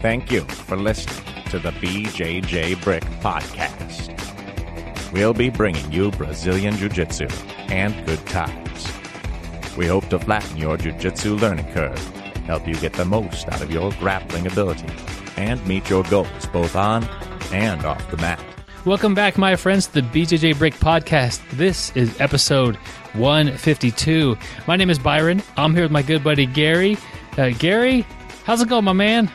Thank you for listening to the BJJ Brick Podcast. We'll be bringing you Brazilian Jiu Jitsu and good times. We hope to flatten your Jiu Jitsu learning curve, help you get the most out of your grappling ability, and meet your goals both on and off the mat. Welcome back, my friends, to the BJJ Brick Podcast. This is episode 152. My name is Byron. I'm here with my good buddy Gary. Uh, Gary, how's it going, my man?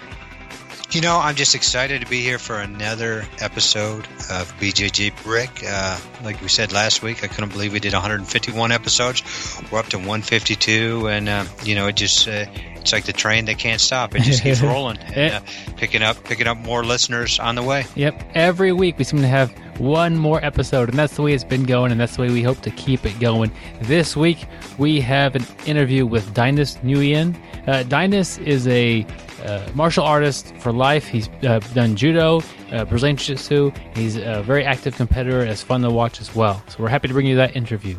You know, I'm just excited to be here for another episode of BJJ Brick. Uh, like we said last week, I couldn't believe we did 151 episodes. We're up to 152, and uh, you know, it just uh, it's like the train that can't stop. It just keeps rolling, and, uh, picking up, picking up more listeners on the way. Yep. Every week we seem to have one more episode, and that's the way it's been going, and that's the way we hope to keep it going. This week we have an interview with Dainis Nguyen. Uh, Dainis is a uh, martial artist for life. He's uh, done judo, uh, Brazilian Jiu Jitsu. He's a very active competitor. It's fun to watch as well. So we're happy to bring you that interview.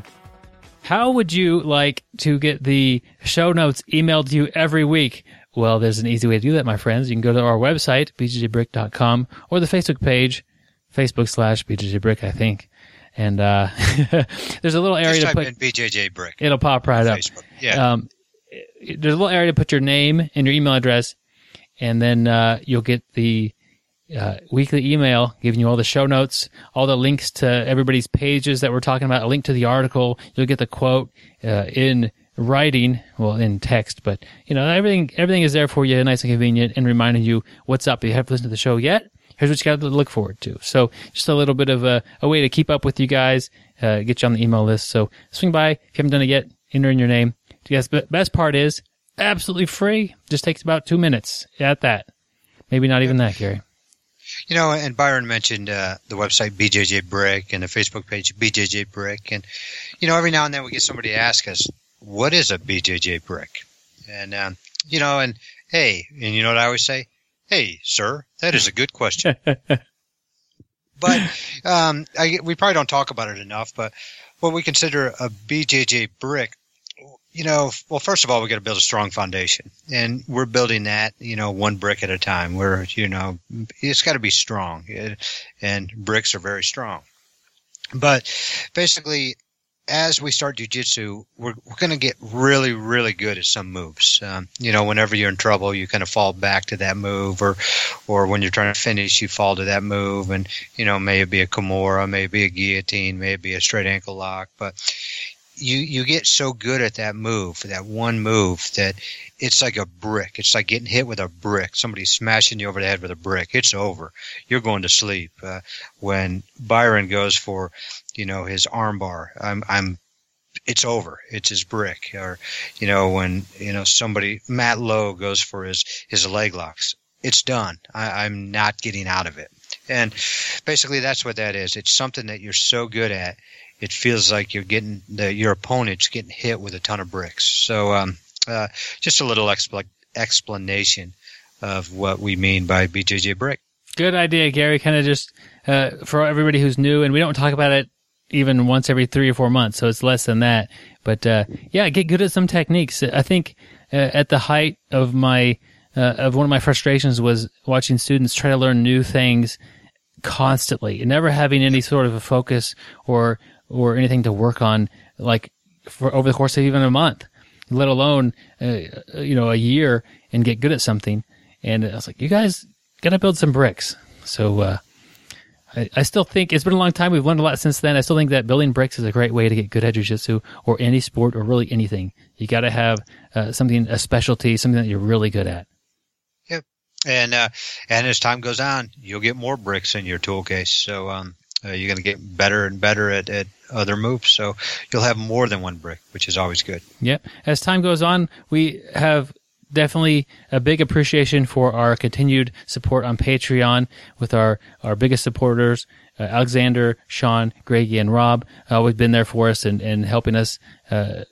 How would you like to get the show notes emailed to you every week? Well, there's an easy way to do that, my friends. You can go to our website, bjjbrick.com, or the Facebook page, Facebook slash bjjbrick, I think. And uh, there's a little area Just to put. in BJJ Brick. It'll pop right up. Facebook. Yeah. Um, there's a little area to put your name and your email address, and then uh, you'll get the uh, weekly email giving you all the show notes, all the links to everybody's pages that we're talking about, a link to the article. You'll get the quote uh, in writing, well, in text, but you know everything. Everything is there for you, nice and convenient, and reminding you what's up. If you haven't listened to the show yet, here's what you got to look forward to. So just a little bit of a, a way to keep up with you guys, uh, get you on the email list. So swing by if you haven't done it yet. Enter in your name. Yes, but best part is absolutely free. Just takes about two minutes at that. Maybe not even that, Gary. You know, and Byron mentioned uh, the website BJJ Brick and the Facebook page BJJ Brick, and you know, every now and then we get somebody to ask us, "What is a BJJ Brick?" And um, you know, and hey, and you know what I always say? Hey, sir, that is a good question. but um, I, we probably don't talk about it enough. But what we consider a BJJ brick, you know, well, first of all, we got to build a strong foundation, and we're building that, you know, one brick at a time. We're, you know, it's got to be strong, and bricks are very strong. But basically, as we start jujitsu, we're, we're going to get really, really good at some moves. Um, you know, whenever you're in trouble, you kind of fall back to that move, or, or when you're trying to finish, you fall to that move, and you know, maybe a kimura, maybe a guillotine, maybe a straight ankle lock, but you you get so good at that move, that one move, that it's like a brick. It's like getting hit with a brick. Somebody smashing you over the head with a brick. It's over. You're going to sleep. Uh, when Byron goes for, you know, his armbar, I'm I'm it's over. It's his brick. Or, you know, when, you know, somebody, Matt Lowe goes for his, his leg locks. It's done. I, I'm not getting out of it. And basically that's what that is. It's something that you're so good at. It feels like you're getting the, your opponent's getting hit with a ton of bricks. So, um, uh, just a little expl- explanation of what we mean by BJJ brick. Good idea, Gary. Kind of just uh, for everybody who's new, and we don't talk about it even once every three or four months, so it's less than that. But uh, yeah, get good at some techniques. I think uh, at the height of my uh, of one of my frustrations was watching students try to learn new things constantly and never having any sort of a focus or or anything to work on like for over the course of even a month let alone uh, you know a year and get good at something and i was like you guys gotta build some bricks so uh I, I still think it's been a long time. We've learned a lot since then. I still think that building bricks is a great way to get good at jujitsu or any sport or really anything. You got to have uh, something, a specialty, something that you're really good at. Yep. And uh, and as time goes on, you'll get more bricks in your tool case. So um, uh, you're going to get better and better at, at other moves. So you'll have more than one brick, which is always good. Yep. As time goes on, we have definitely a big appreciation for our continued support on Patreon with our, our biggest supporters, uh, Alexander, Sean, Greggy, and Rob. Always been there for us and, and helping us uh,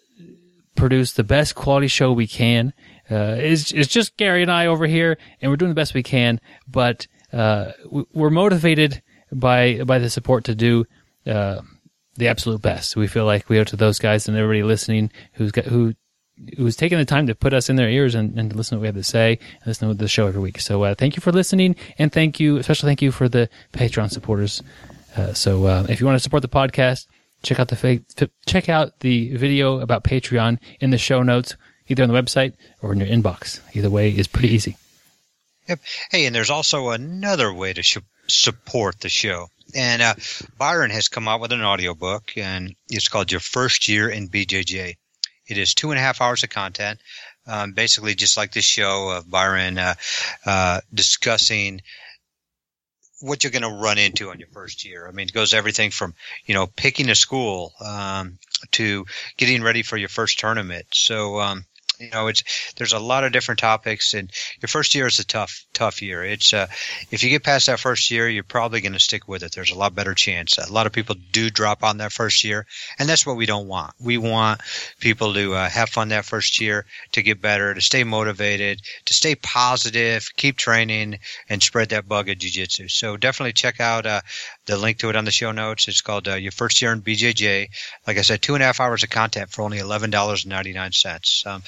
produce the best quality show we can. Uh, it's, it's just Gary and I over here, and we're doing the best we can, but uh, we're motivated by by the support to do uh, the absolute best. We feel like we owe to those guys and everybody listening who's got, who who's taking the time to put us in their ears and, and listen to what we have to say and listen to the show every week. So uh, thank you for listening, and thank you, especially thank you for the Patreon supporters. Uh, so uh, if you want to support the podcast, check out the check out the video about Patreon in the show notes, either on the website or in your inbox. Either way is pretty easy. Yep. Hey, and there's also another way to sh- support the show. And uh, Byron has come out with an audiobook, and it's called Your First Year in BJJ. It is two and a half hours of content, um, basically just like this show of Byron uh, uh, discussing what you're going to run into on your first year. I mean, it goes everything from you know picking a school um, to getting ready for your first tournament. So um, you know, it's there's a lot of different topics, and your first year is a tough, tough year. It's uh, if you get past that first year, you're probably going to stick with it. There's a lot better chance. A lot of people do drop on that first year, and that's what we don't want. We want people to uh, have fun that first year, to get better, to stay motivated, to stay positive, keep training, and spread that bug of jiu-jitsu. So definitely check out uh, the link to it on the show notes. It's called uh, Your First Year in BJJ. Like I said, two and a half hours of content for only eleven dollars and ninety nine cents. Um,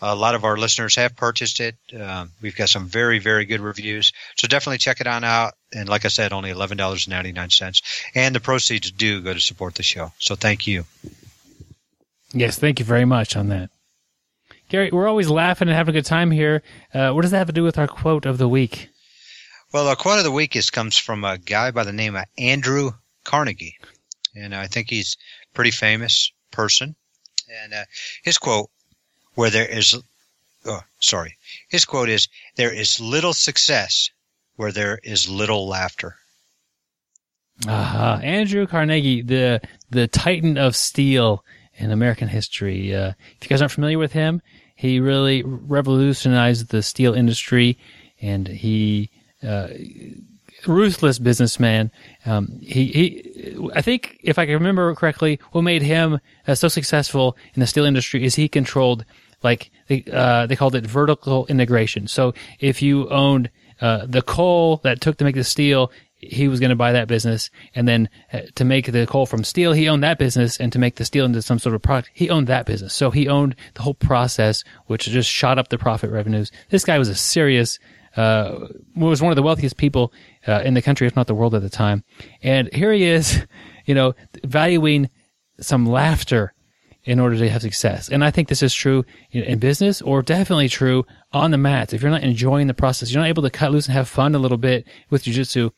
a lot of our listeners have purchased it. Um, we've got some very, very good reviews. So definitely check it on out. And like I said, only $11.99. And the proceeds do go to support the show. So thank you. Yes, thank you very much on that. Gary, we're always laughing and having a good time here. Uh, what does that have to do with our quote of the week? Well, our quote of the week is comes from a guy by the name of Andrew Carnegie. And I think he's a pretty famous person. And uh, his quote where there is, oh, sorry, his quote is, there is little success where there is little laughter. Uh-huh. Andrew Carnegie, the the titan of steel in American history. Uh, if you guys aren't familiar with him, he really revolutionized the steel industry, and he uh, ruthless businessman. Um, he, he, I think if I can remember correctly, what made him uh, so successful in the steel industry is he controlled like they, uh, they called it vertical integration. So if you owned uh, the coal that took to make the steel, he was going to buy that business, and then uh, to make the coal from steel, he owned that business, and to make the steel into some sort of product, he owned that business. So he owned the whole process, which just shot up the profit revenues. This guy was a serious uh, was one of the wealthiest people uh, in the country, if not the world at the time. And here he is, you know, valuing some laughter in order to have success. And I think this is true in business or definitely true on the mats. If you're not enjoying the process, you're not able to cut loose and have fun a little bit with jujitsu,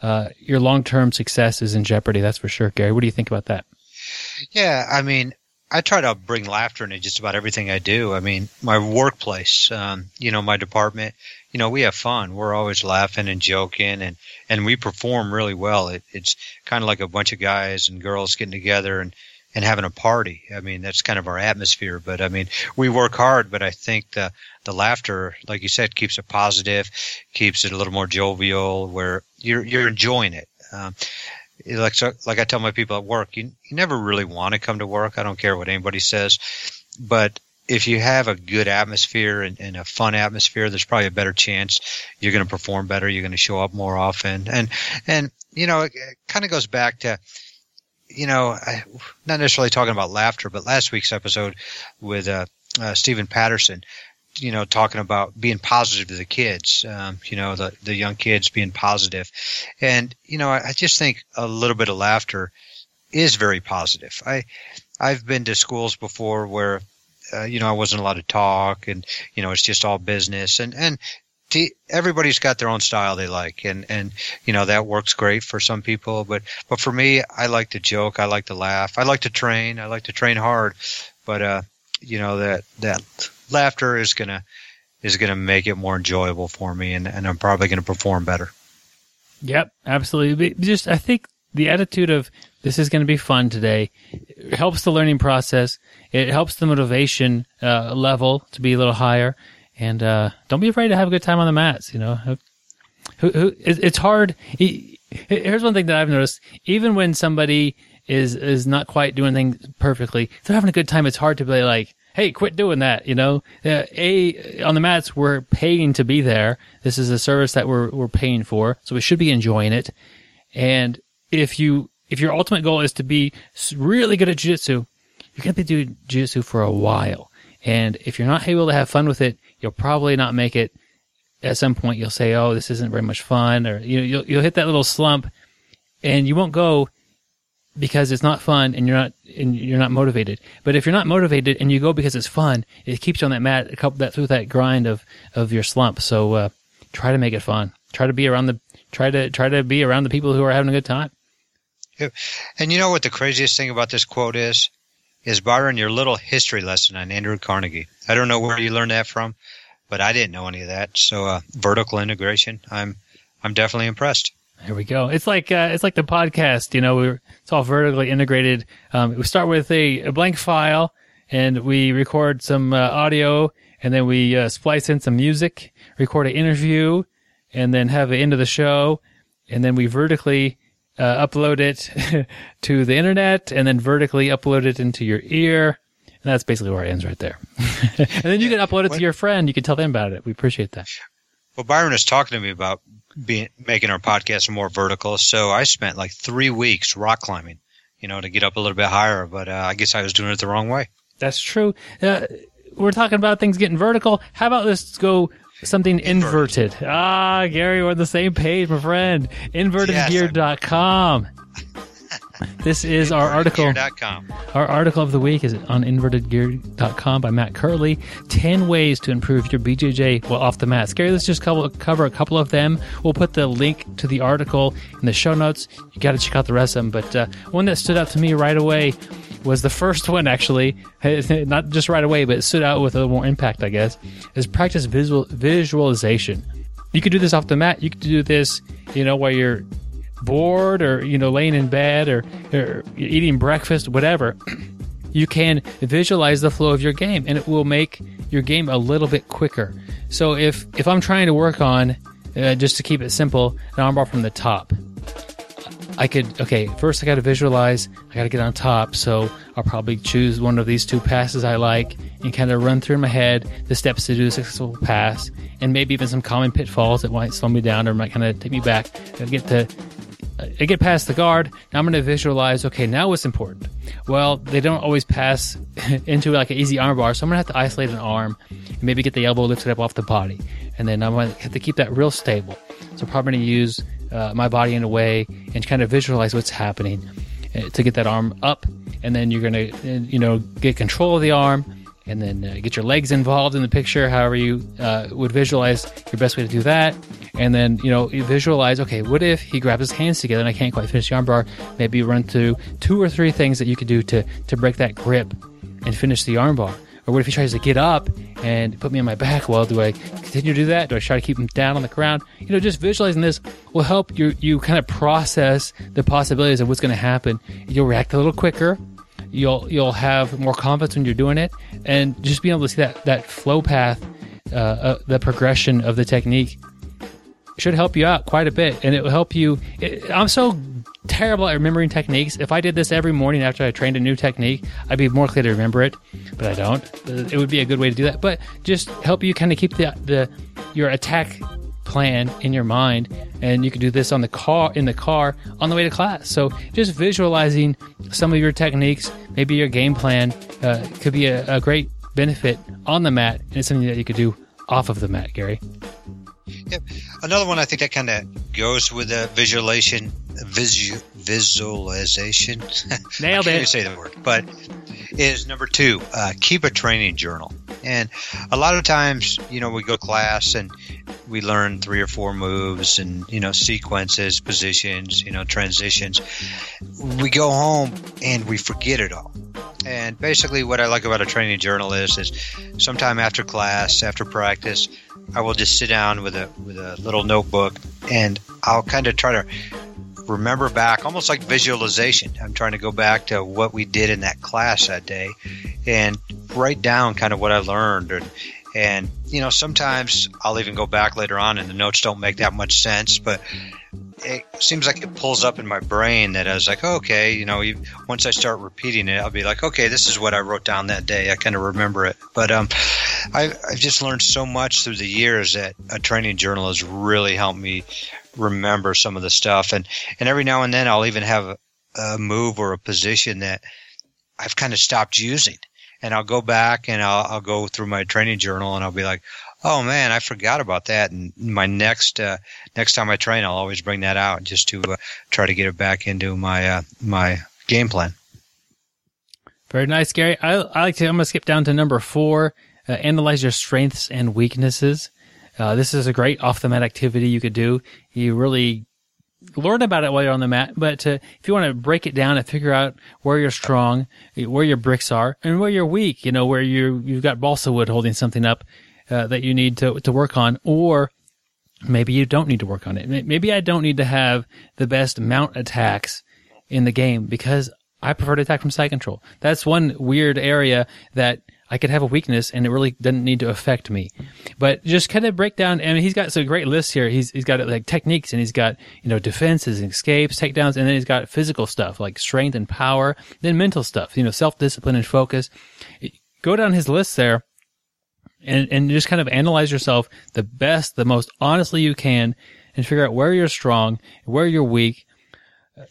uh, your long-term success is in jeopardy. That's for sure. Gary, what do you think about that? Yeah, I mean, I try to bring laughter into just about everything I do. I mean, my workplace, um, you know, my department, you know, we have fun. We're always laughing and joking and, and we perform really well. It, it's kind of like a bunch of guys and girls getting together and, and having a party. I mean, that's kind of our atmosphere. But I mean, we work hard, but I think the the laughter, like you said, keeps it positive, keeps it a little more jovial, where you're you're enjoying it. Um, like so, like I tell my people at work, you you never really want to come to work. I don't care what anybody says, but if you have a good atmosphere and, and, a fun atmosphere, there's probably a better chance you're going to perform better. You're going to show up more often, and and you know it, it kind of goes back to you know, I, not necessarily talking about laughter, but last week's episode with uh, uh, Stephen Patterson, you know, talking about being positive to the kids, um, you know, the the young kids being positive, and you know, I, I just think a little bit of laughter is very positive. I I've been to schools before where uh, you know, I wasn't allowed to talk and, you know, it's just all business. And, and everybody's got their own style they like and and you know that works great for some people. But but for me I like to joke. I like to laugh. I like to train. I like to train hard. But uh you know that that laughter is going to is going to make it more enjoyable for me and and I'm probably going to perform better. Yep absolutely. Just I think the attitude of this is going to be fun today it helps the learning process it helps the motivation uh, level to be a little higher and uh, don't be afraid to have a good time on the mats. You know, who, who, it's hard. Here's one thing that I've noticed: even when somebody is is not quite doing things perfectly, they're having a good time. It's hard to be like, "Hey, quit doing that." You know, uh, a on the mats, we're paying to be there. This is a service that we're we're paying for, so we should be enjoying it. And if you if your ultimate goal is to be really good at jiu-jitsu, you're going to be doing jiu-jitsu for a while And if you're not able to have fun with it, you'll probably not make it. At some point, you'll say, "Oh, this isn't very much fun," or you know, you'll you'll hit that little slump, and you won't go because it's not fun and you're not and you're not motivated. But if you're not motivated and you go because it's fun, it keeps you on that mat, a couple that through that grind of of your slump. So uh, try to make it fun. Try to be around the try to try to be around the people who are having a good time. And you know what the craziest thing about this quote is? Is Byron your little history lesson on Andrew Carnegie. I don't know where you learned that from, but I didn't know any of that. So uh, vertical integration, I'm I'm definitely impressed. There we go. It's like uh, it's like the podcast. You know, we're it's all vertically integrated. Um, we start with a, a, blank file, and we record some uh, audio, and then we uh, splice in some music, record an interview, and then have the end of the show, and then we vertically uh, upload it to the internet, and then vertically upload it into your ear. And that's basically where it ends right there. and then you can upload it to your friend. You can tell them about it. We appreciate that. Well, Byron is talking to me about being making our podcast more vertical. So I spent like three weeks rock climbing, you know, to get up a little bit higher. But uh, I guess I was doing it the wrong way. That's true. Uh, we're talking about things getting vertical. How about let's go something inverted? inverted. Ah, Gary, we're on the same page, my friend. Invertedgear.com. Yes, this is our article. Our article of the week is on invertedgear.com by Matt Kirtley. 10 ways to improve your BJJ while off the mat. Gary, let's just cover, cover a couple of them. We'll put the link to the article in the show notes. You got to check out the rest of them. But uh, one that stood out to me right away was the first one, actually. Not just right away, but it stood out with a little more impact, I guess, is practice visual, visualization. You could do this off the mat. You could do this, you know, while you're bored or you know laying in bed or, or eating breakfast whatever you can visualize the flow of your game and it will make your game a little bit quicker so if if i'm trying to work on uh, just to keep it simple an armbar from the top I could okay. First, I got to visualize. I got to get on top. So I'll probably choose one of these two passes I like and kind of run through in my head the steps to do a successful pass, and maybe even some common pitfalls that might slow me down or might kind of take me back. I get to I get past the guard. Now I'm going to visualize. Okay, now what's important? Well, they don't always pass into like an easy arm bar, so I'm going to have to isolate an arm and maybe get the elbow lifted up off the body, and then I'm going to have to keep that real stable. So probably going to use uh, my body in a way and kind of visualize what's happening uh, to get that arm up, and then you're going to uh, you know get control of the arm and then uh, get your legs involved in the picture, however you uh, would visualize your best way to do that. And then, you know, you visualize, okay, what if he grabs his hands together and I can't quite finish the armbar? Maybe run through two or three things that you could do to, to break that grip and finish the armbar. Or what if he tries to get up and put me on my back? Well, do I continue to do that? Do I try to keep him down on the ground? You know, just visualizing this will help you, you kind of process the possibilities of what's going to happen. You'll react a little quicker you'll you'll have more confidence when you're doing it, and just being able to see that that flow path, uh, uh, the progression of the technique, should help you out quite a bit, and it will help you. It, I'm so terrible at remembering techniques. If I did this every morning after I trained a new technique, I'd be more clear to remember it, but I don't. It would be a good way to do that. But just help you kind of keep the the your attack plan in your mind and you can do this on the car in the car on the way to class so just visualizing some of your techniques maybe your game plan uh, could be a, a, great benefit on the mat and it's something that you could do off of the mat gary yep another one i think that kind of goes with the visualization visu, visualization. Nailed it. say the word but is number two uh, keep a training journal and a lot of times, you know, we go class and we learn three or four moves and, you know, sequences, positions, you know, transitions. We go home and we forget it all. And basically, what I like about a training journal is, is sometime after class, after practice, I will just sit down with a with a little notebook and I'll kind of try to remember back, almost like visualization. I'm trying to go back to what we did in that class that day and write down kind of what I learned. And, and, you know, sometimes I'll even go back later on and the notes don't make that much sense, but it seems like it pulls up in my brain that I was like, okay, you know, once I start repeating it, I'll be like, okay, this is what I wrote down that day. I kind of remember it. But um, I've, I've just learned so much through the years that a training journal has really helped me remember some of the stuff. And, and every now and then I'll even have a, a move or a position that I've kind of stopped using and I'll go back and I'll, I'll go through my training journal and I'll be like, oh man, I forgot about that. And my next uh, next time I train, I'll always bring that out just to uh, try to get it back into my uh, my game plan. Very nice, Gary. I, I like to. I'm to skip down to number four. Uh, analyze your strengths and weaknesses. Uh, this is a great off the mat activity you could do. You really learn about it while you're on the mat, but uh, if you want to break it down and figure out where you're strong, where your bricks are, and where you're weak, you know, where you you've got balsa wood holding something up uh, that you need to to work on, or maybe you don't need to work on it. Maybe I don't need to have the best mount attacks in the game because I prefer to attack from side control. That's one weird area that I could have a weakness and it really doesn't need to affect me. But just kind of break down. Mean, he's got some great lists here. He's he's got like techniques and he's got you know defenses and escapes, takedowns, and then he's got physical stuff like strength and power. Then mental stuff, you know, self discipline and focus. Go down his list there, and and just kind of analyze yourself the best, the most honestly you can, and figure out where you're strong, where you're weak.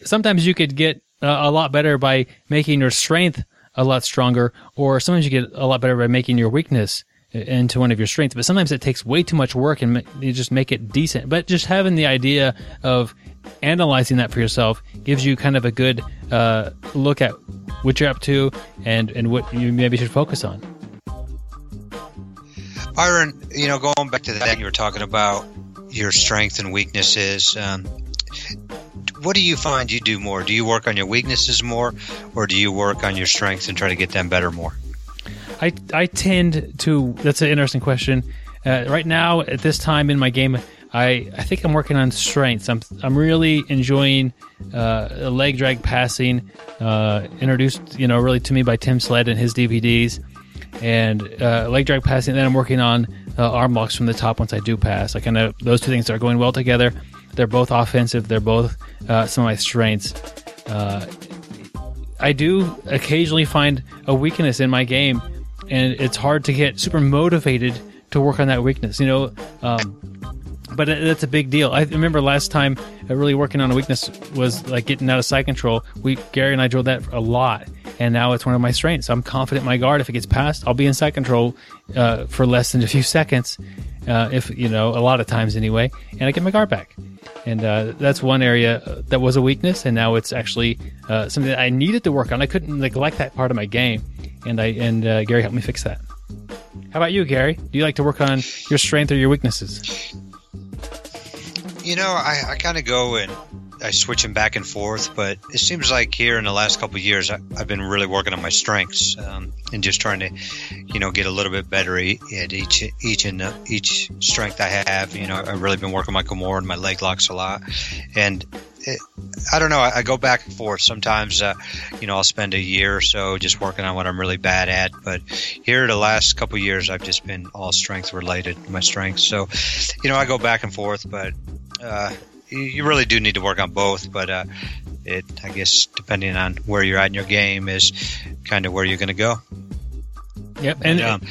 Sometimes you could get a lot better by making your strength a lot stronger, or sometimes you get a lot better by making your weakness into one of your strengths. But sometimes it takes way too much work and you just make it decent. But just having the idea of analyzing that for yourself gives you kind of a good uh, look at what you're up to and, and what you maybe should focus on. Byron, you know, going back to that, you were talking about your strengths and weaknesses. Um, what do you find you do more? Do you work on your weaknesses more, or do you work on your strengths and try to get them better more? I I tend to. That's an interesting question. Uh, right now, at this time in my game, I, I think I'm working on strengths. I'm I'm really enjoying uh, leg drag passing, uh, introduced you know really to me by Tim Sled and his DVDs, and uh, leg drag passing. Then I'm working on uh, arm locks from the top once I do pass. I kind of those two things are going well together. They're both offensive. They're both uh, some of my strengths. Uh, I do occasionally find a weakness in my game, and it's hard to get super motivated to work on that weakness. You know, um, but that's a big deal. I remember last time uh, really working on a weakness was like getting out of side control. We Gary and I drilled that a lot, and now it's one of my strengths. I'm confident my guard. If it gets past, I'll be in side control uh, for less than a few seconds, uh, if you know a lot of times anyway, and I get my guard back. And uh, that's one area uh, that was a weakness, and now it's actually uh, something that I needed to work on. I couldn't neglect that part of my game, and I and uh, Gary helped me fix that. How about you, Gary? Do you like to work on your strength or your weaknesses? You know, I, I kind of go and I switch them back and forth, but it seems like here in the last couple years, I, have been really working on my strengths um, and just trying to, you know, get a little bit better at each each and uh, each strength I have. You know, I've really been working on my Kimura and my leg locks a lot, and I don't know. I, go back and forth. Sometimes, uh, you know, I'll spend a year or so just working on what I'm really bad at. But here, the last couple years, I've just been all strength related, my strengths. So, you know, I go back and forth, but uh, you really do need to work on both, but uh, it I guess depending on where you're at in your game is kind of where you're going to go. Yep, and um,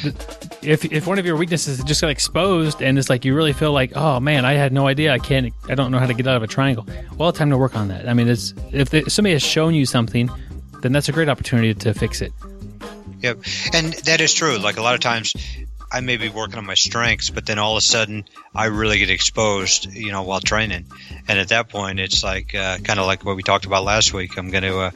if if one of your weaknesses just got exposed and it's like you really feel like, oh man, I had no idea, I can't, I don't know how to get out of a triangle. Well, time to work on that. I mean, it's if, if somebody has shown you something, then that's a great opportunity to fix it. Yep, and that is true. Like a lot of times, I may be working on my strengths, but then all of a sudden I really get exposed, you know, while training. And at that point, it's like uh, kind of like what we talked about last week. I'm going to uh,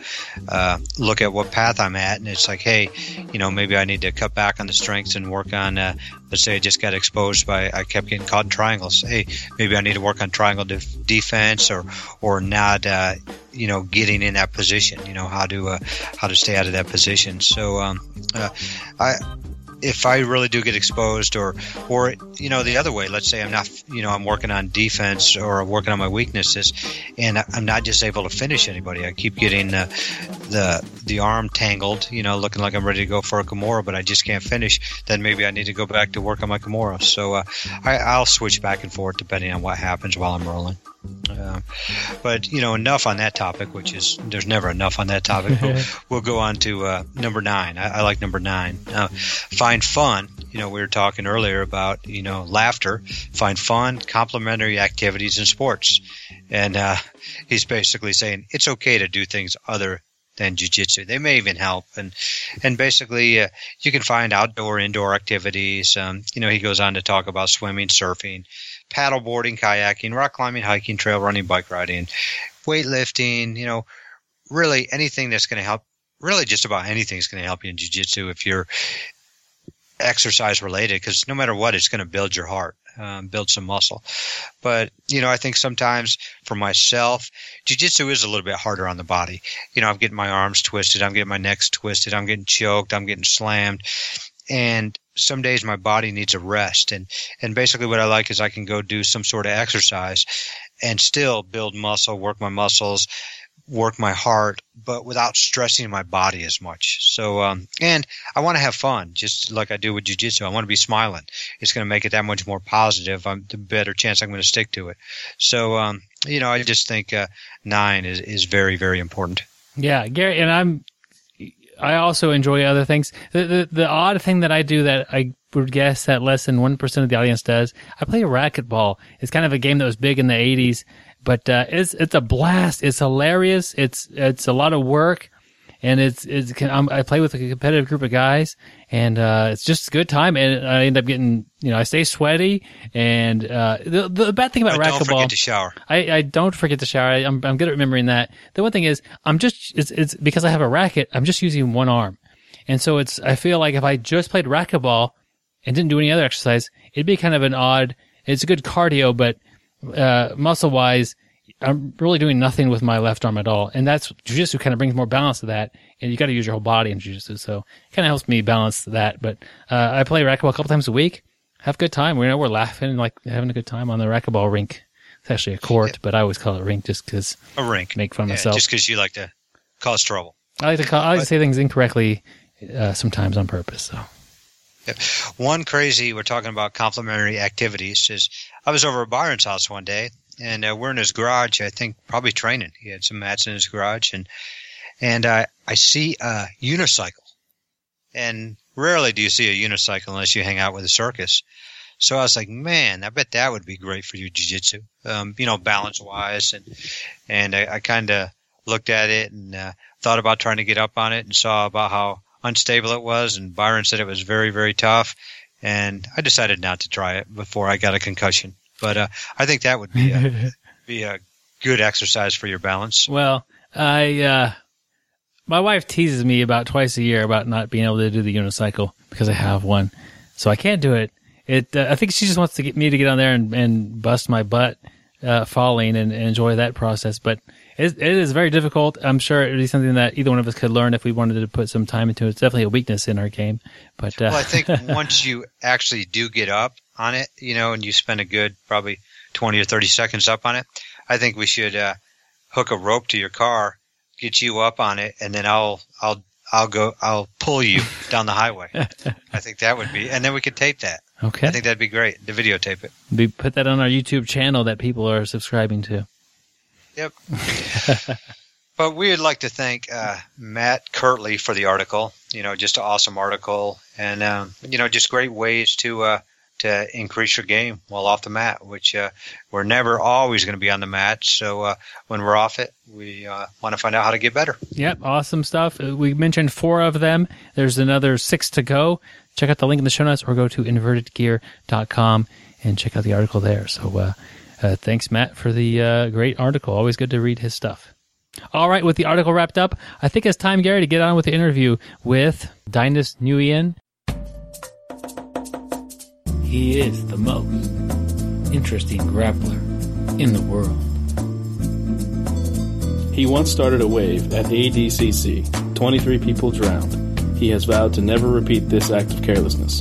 uh, look at what path I'm at, and it's like, hey, you know, maybe I need to cut back on the strengths and work on. Uh, let's say I just got exposed by I kept getting caught in triangles. Hey, maybe I need to work on triangle def- defense or or not. Uh, you know, getting in that position. You know how to uh, how to stay out of that position. So um, I if I really do get exposed, or or you know the other way, let's say I'm not, you know, I'm working on defense or I'm working on my weaknesses, and I'm not just able to finish anybody. I keep getting the the the arm tangled, you know, looking like I'm ready to go for a Kimura, but I just can't finish. Then maybe I need to go back to work on my Kimura. So uh, I, I'll switch back and forth depending on what happens while I'm rolling. Uh, but you know, enough on that topic. Which is there's never enough on that topic. we'll go on to uh, number nine. I, I, like number nine. Uh, find fun. You know, we were talking earlier about you know laughter. Find fun, complementary activities in sports, and uh, he's basically saying it's okay to do things other than jujitsu. They may even help, and and basically uh, you can find outdoor, indoor activities. Um, you know, he goes on to talk about swimming, surfing, paddleboarding, kayaking, rock climbing, hiking, trail running, bike riding, weightlifting. You know, really anything that's going to help. Really, just about anything is going to help you in jujitsu if you're exercise related, because no matter what, it's going to build your heart um, build some muscle. But you know, I think sometimes for myself, jujitsu is a little bit harder on the body. You know, I'm getting my arms twisted, I'm getting my necks twisted, I'm getting choked, I'm getting slammed, and some days my body needs a rest. And and basically, what I like is I can go do some sort of exercise and still build muscle, work my muscles work my heart, but without stressing my body as much. So, um, and I want to have fun, just like I do with jujitsu. I want to be smiling. It's going to make it that much more positive. I'm the better chance I'm going to stick to it. So, um, you know, I just think uh, nine is is very very important. Yeah, Gary, and I'm. I also enjoy other things. The, the the odd thing that I do that I would guess that less than one percent of the audience does. I play racquetball. It's kind of a game that was big in the '80s but uh, it's it's a blast. It's hilarious. It's it's a lot of work, and it's it's I'm, i play with a competitive group of guys, and uh, it's just a good time. And I end up getting you know I stay sweaty, and uh, the the bad thing about racquetball. Don't forget to shower. I, I don't forget to shower. I, am I'm, I'm good at remembering that. The one thing is I'm just it's it's because I have a racket. I'm just using one arm, and so it's I feel like if I just played racquetball and didn't do any other exercise, it'd be kind of an odd. It's a good cardio, but uh, muscle wise, I'm really doing nothing with my left arm at all. And that's jujitsu kind of brings more balance to that. And you got to use your whole body in jujitsu. So it kind of helps me balance that. But, uh, I play racquetball a couple times a week. Have a good time. We know we're laughing, and like having a good time on the racquetball rink. It's actually a court, yeah. but I always call it rink just because a rink. Make fun of yeah, myself. Just because you like to cause trouble. I like to call, I like to say things incorrectly, uh, sometimes on purpose. So. One crazy, we're talking about complementary activities, is I was over at Byron's house one day, and uh, we're in his garage. I think probably training. He had some mats in his garage, and and uh, I see a unicycle, and rarely do you see a unicycle unless you hang out with a circus. So I was like, man, I bet that would be great for you jiu-jitsu, um, you know, balance wise, and and I, I kind of looked at it and uh, thought about trying to get up on it, and saw about how unstable it was, and Byron said it was very, very tough. And I decided not to try it before I got a concussion. But uh, I think that would be a, be a good exercise for your balance. Well, I uh, my wife teases me about twice a year about not being able to do the unicycle because I have one, so I can't do it. It uh, I think she just wants to get me to get on there and, and bust my butt uh, falling and, and, enjoy that process. But it, it is very difficult. I'm sure it would be something that either one of us could learn if we wanted to put some time into it. It's definitely a weakness in our game. But uh, well, I think once you actually do get up on it, you know, and you spend a good probably 20 or 30 seconds up on it, I think we should uh, hook a rope to your car, get you up on it, and then I'll I'll I'll go I'll pull you down the highway. I think that would be, and then we could tape that. Okay. I think that'd be great to videotape it. We put that on our YouTube channel that people are subscribing to. Yep. but we would like to thank uh, Matt Kirtley for the article. You know, just an awesome article, and um, you know, just great ways to uh, to increase your game while off the mat. Which uh, we're never always going to be on the mat, so uh, when we're off it, we uh, want to find out how to get better. Yep, awesome stuff. Uh, we mentioned four of them. There's another six to go. Check out the link in the show notes, or go to invertedgear.com and check out the article there. So uh, thanks, Matt, for the uh, great article. Always good to read his stuff. All right, with the article wrapped up, I think it's time, Gary, to get on with the interview with Dainis Nguyen. He is the most interesting grappler in the world. He once started a wave at ADCC. 23 people drowned. He has vowed to never repeat this act of carelessness.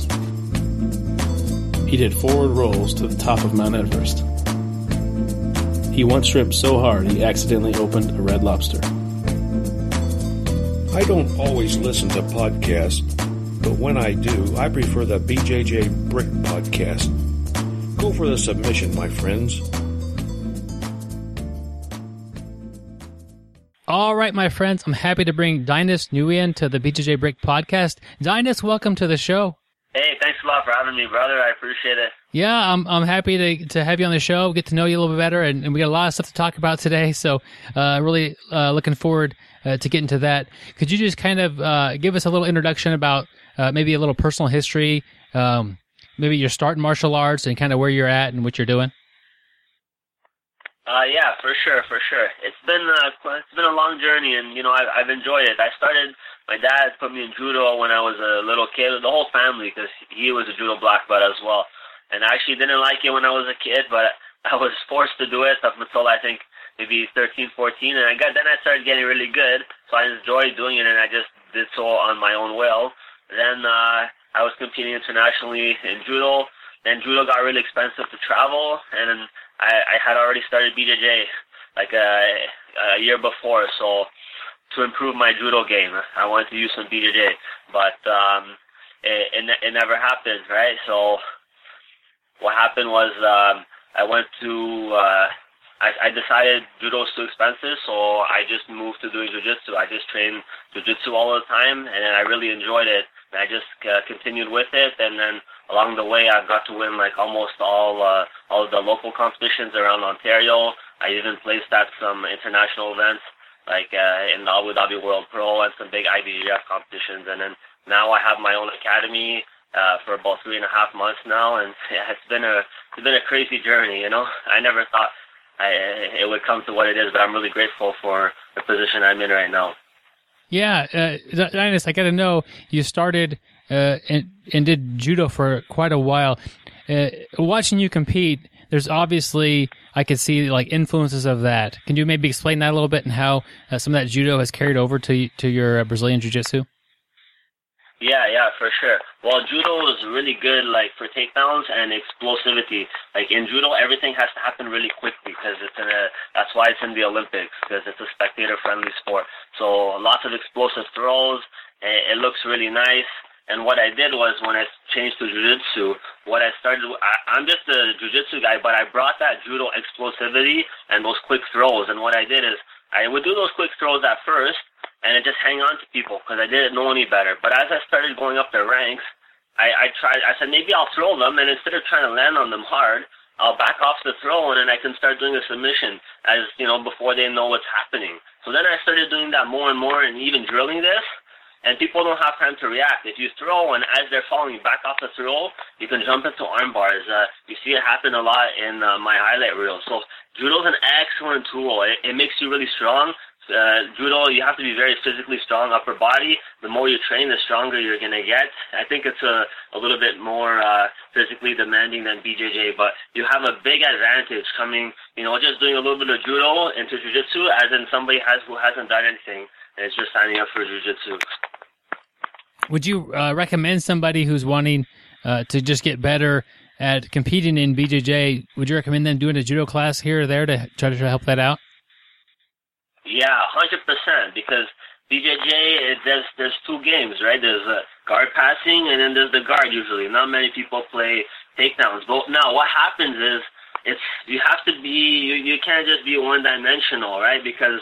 He did forward rolls to the top of Mount Everest. He once shrimped so hard he accidentally opened a red lobster. I don't always listen to podcasts, but when I do, I prefer the BJJ Brick podcast. Go for the submission, my friends. All right, my friends, I'm happy to bring Dainis Nguyen to the BJJ Brick podcast. Dainis, welcome to the show. Hey, thanks a lot for having me, brother. I appreciate it. Yeah, I'm I'm happy to to have you on the show, get to know you a little bit better, and, and we got a lot of stuff to talk about today. So, uh, really uh, looking forward uh, to getting to that. Could you just kind of uh, give us a little introduction about uh, maybe a little personal history, um, maybe your start in martial arts, and kind of where you're at and what you're doing? Uh, yeah, for sure, for sure. It's been uh, it's been a long journey, and you know I've, I've enjoyed it. I started. My dad put me in judo when I was a little kid. The whole family, because he was a judo black belt as well and I actually didn't like it when I was a kid, but I was forced to do it up until I think maybe 13, 14, and I got then I started getting really good, so I enjoyed doing it, and I just did so on my own will. Then uh, I was competing internationally in judo. Then judo got really expensive to travel, and I, I had already started BJJ like a, a year before, so to improve my judo game, I wanted to use some BJJ, but um, it, it, it never happened, right? So what happened was um, I went to uh, I, I decided was too expensive, so I just moved to doing jujitsu. I just trained jujitsu all the time, and then I really enjoyed it. And I just uh, continued with it, and then along the way, I got to win like almost all uh, all the local competitions around Ontario. I even placed at some international events, like uh, in the Abu Dhabi World Pro and some big IBJJF competitions. And then now I have my own academy uh, for about three and a half months now, and yeah, it's been a it's been a crazy journey. You know, I never thought I, it would come to what it is, but I'm really grateful for the position I'm in right now. Yeah, uh, Dainis, I got to know you started uh, and and did judo for quite a while. Uh, watching you compete, there's obviously I could see like influences of that. Can you maybe explain that a little bit and how uh, some of that judo has carried over to to your uh, Brazilian jiu jitsu? Yeah, yeah, for sure. Well, judo is really good, like for takedowns and explosivity. Like in judo, everything has to happen really quickly because it's in a. That's why it's in the Olympics because it's a spectator-friendly sport. So lots of explosive throws. It looks really nice. And what I did was when I changed to jiu-jitsu, what I started, I, I'm just a jiu-jitsu guy, but I brought that judo explosivity and those quick throws. And what I did is I would do those quick throws at first, and just hang on to people because I didn't know any better. But as I started going up the ranks, I, I tried. I said maybe I'll throw them, and instead of trying to land on them hard, I'll back off the throw, and then I can start doing a submission as you know before they know what's happening. So then I started doing that more and more, and even drilling this. And people don't have time to react. If you throw and as they're falling back off the throw, you can jump into arm bars. Uh, you see it happen a lot in uh, my highlight reel. So judo is an excellent tool. It, it makes you really strong, uh, judo, you have to be very physically strong upper body. The more you train, the stronger you're going to get. I think it's a, a little bit more uh, physically demanding than BJJ, but you have a big advantage coming, you know, just doing a little bit of judo into jiu-jitsu as in somebody has who hasn't done anything and is just signing up for jiu-jitsu. Would you uh, recommend somebody who's wanting uh, to just get better at competing in BJJ? Would you recommend them doing a judo class here or there to try to help that out? Yeah, hundred percent. Because BJJ, there's there's two games, right? There's a guard passing, and then there's the guard. Usually, not many people play takedowns. But now, what happens is it's you have to be you, you can't just be one dimensional, right? Because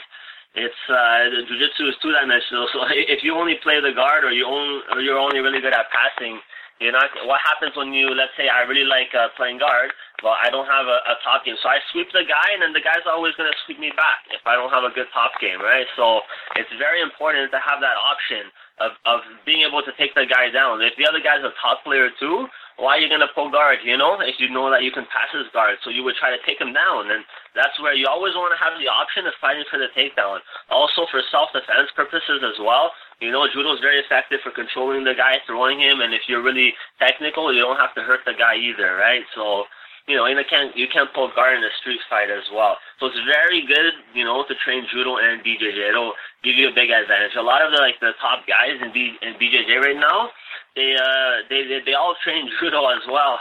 it's uh, the jujitsu is two dimensional. So if you only play the guard, or you only or you're only really good at passing, you know what happens when you let's say I really like uh, playing guard well, I don't have a, a top game. So I sweep the guy, and then the guy's always going to sweep me back if I don't have a good top game, right? So it's very important to have that option of, of being able to take the guy down. If the other guy's a top player too, why are you going to pull guard, you know, if you know that you can pass his guard? So you would try to take him down. And that's where you always want to have the option of fighting for the takedown. Also for self-defense purposes as well. You know, judo is very effective for controlling the guy, throwing him, and if you're really technical, you don't have to hurt the guy either, right? So you know, and you can't you can't pull guard in a street fight as well. So it's very good, you know, to train judo and BJJ. It'll give you a big advantage. A lot of the like the top guys in B in BJJ right now, they uh they they, they all train judo as well.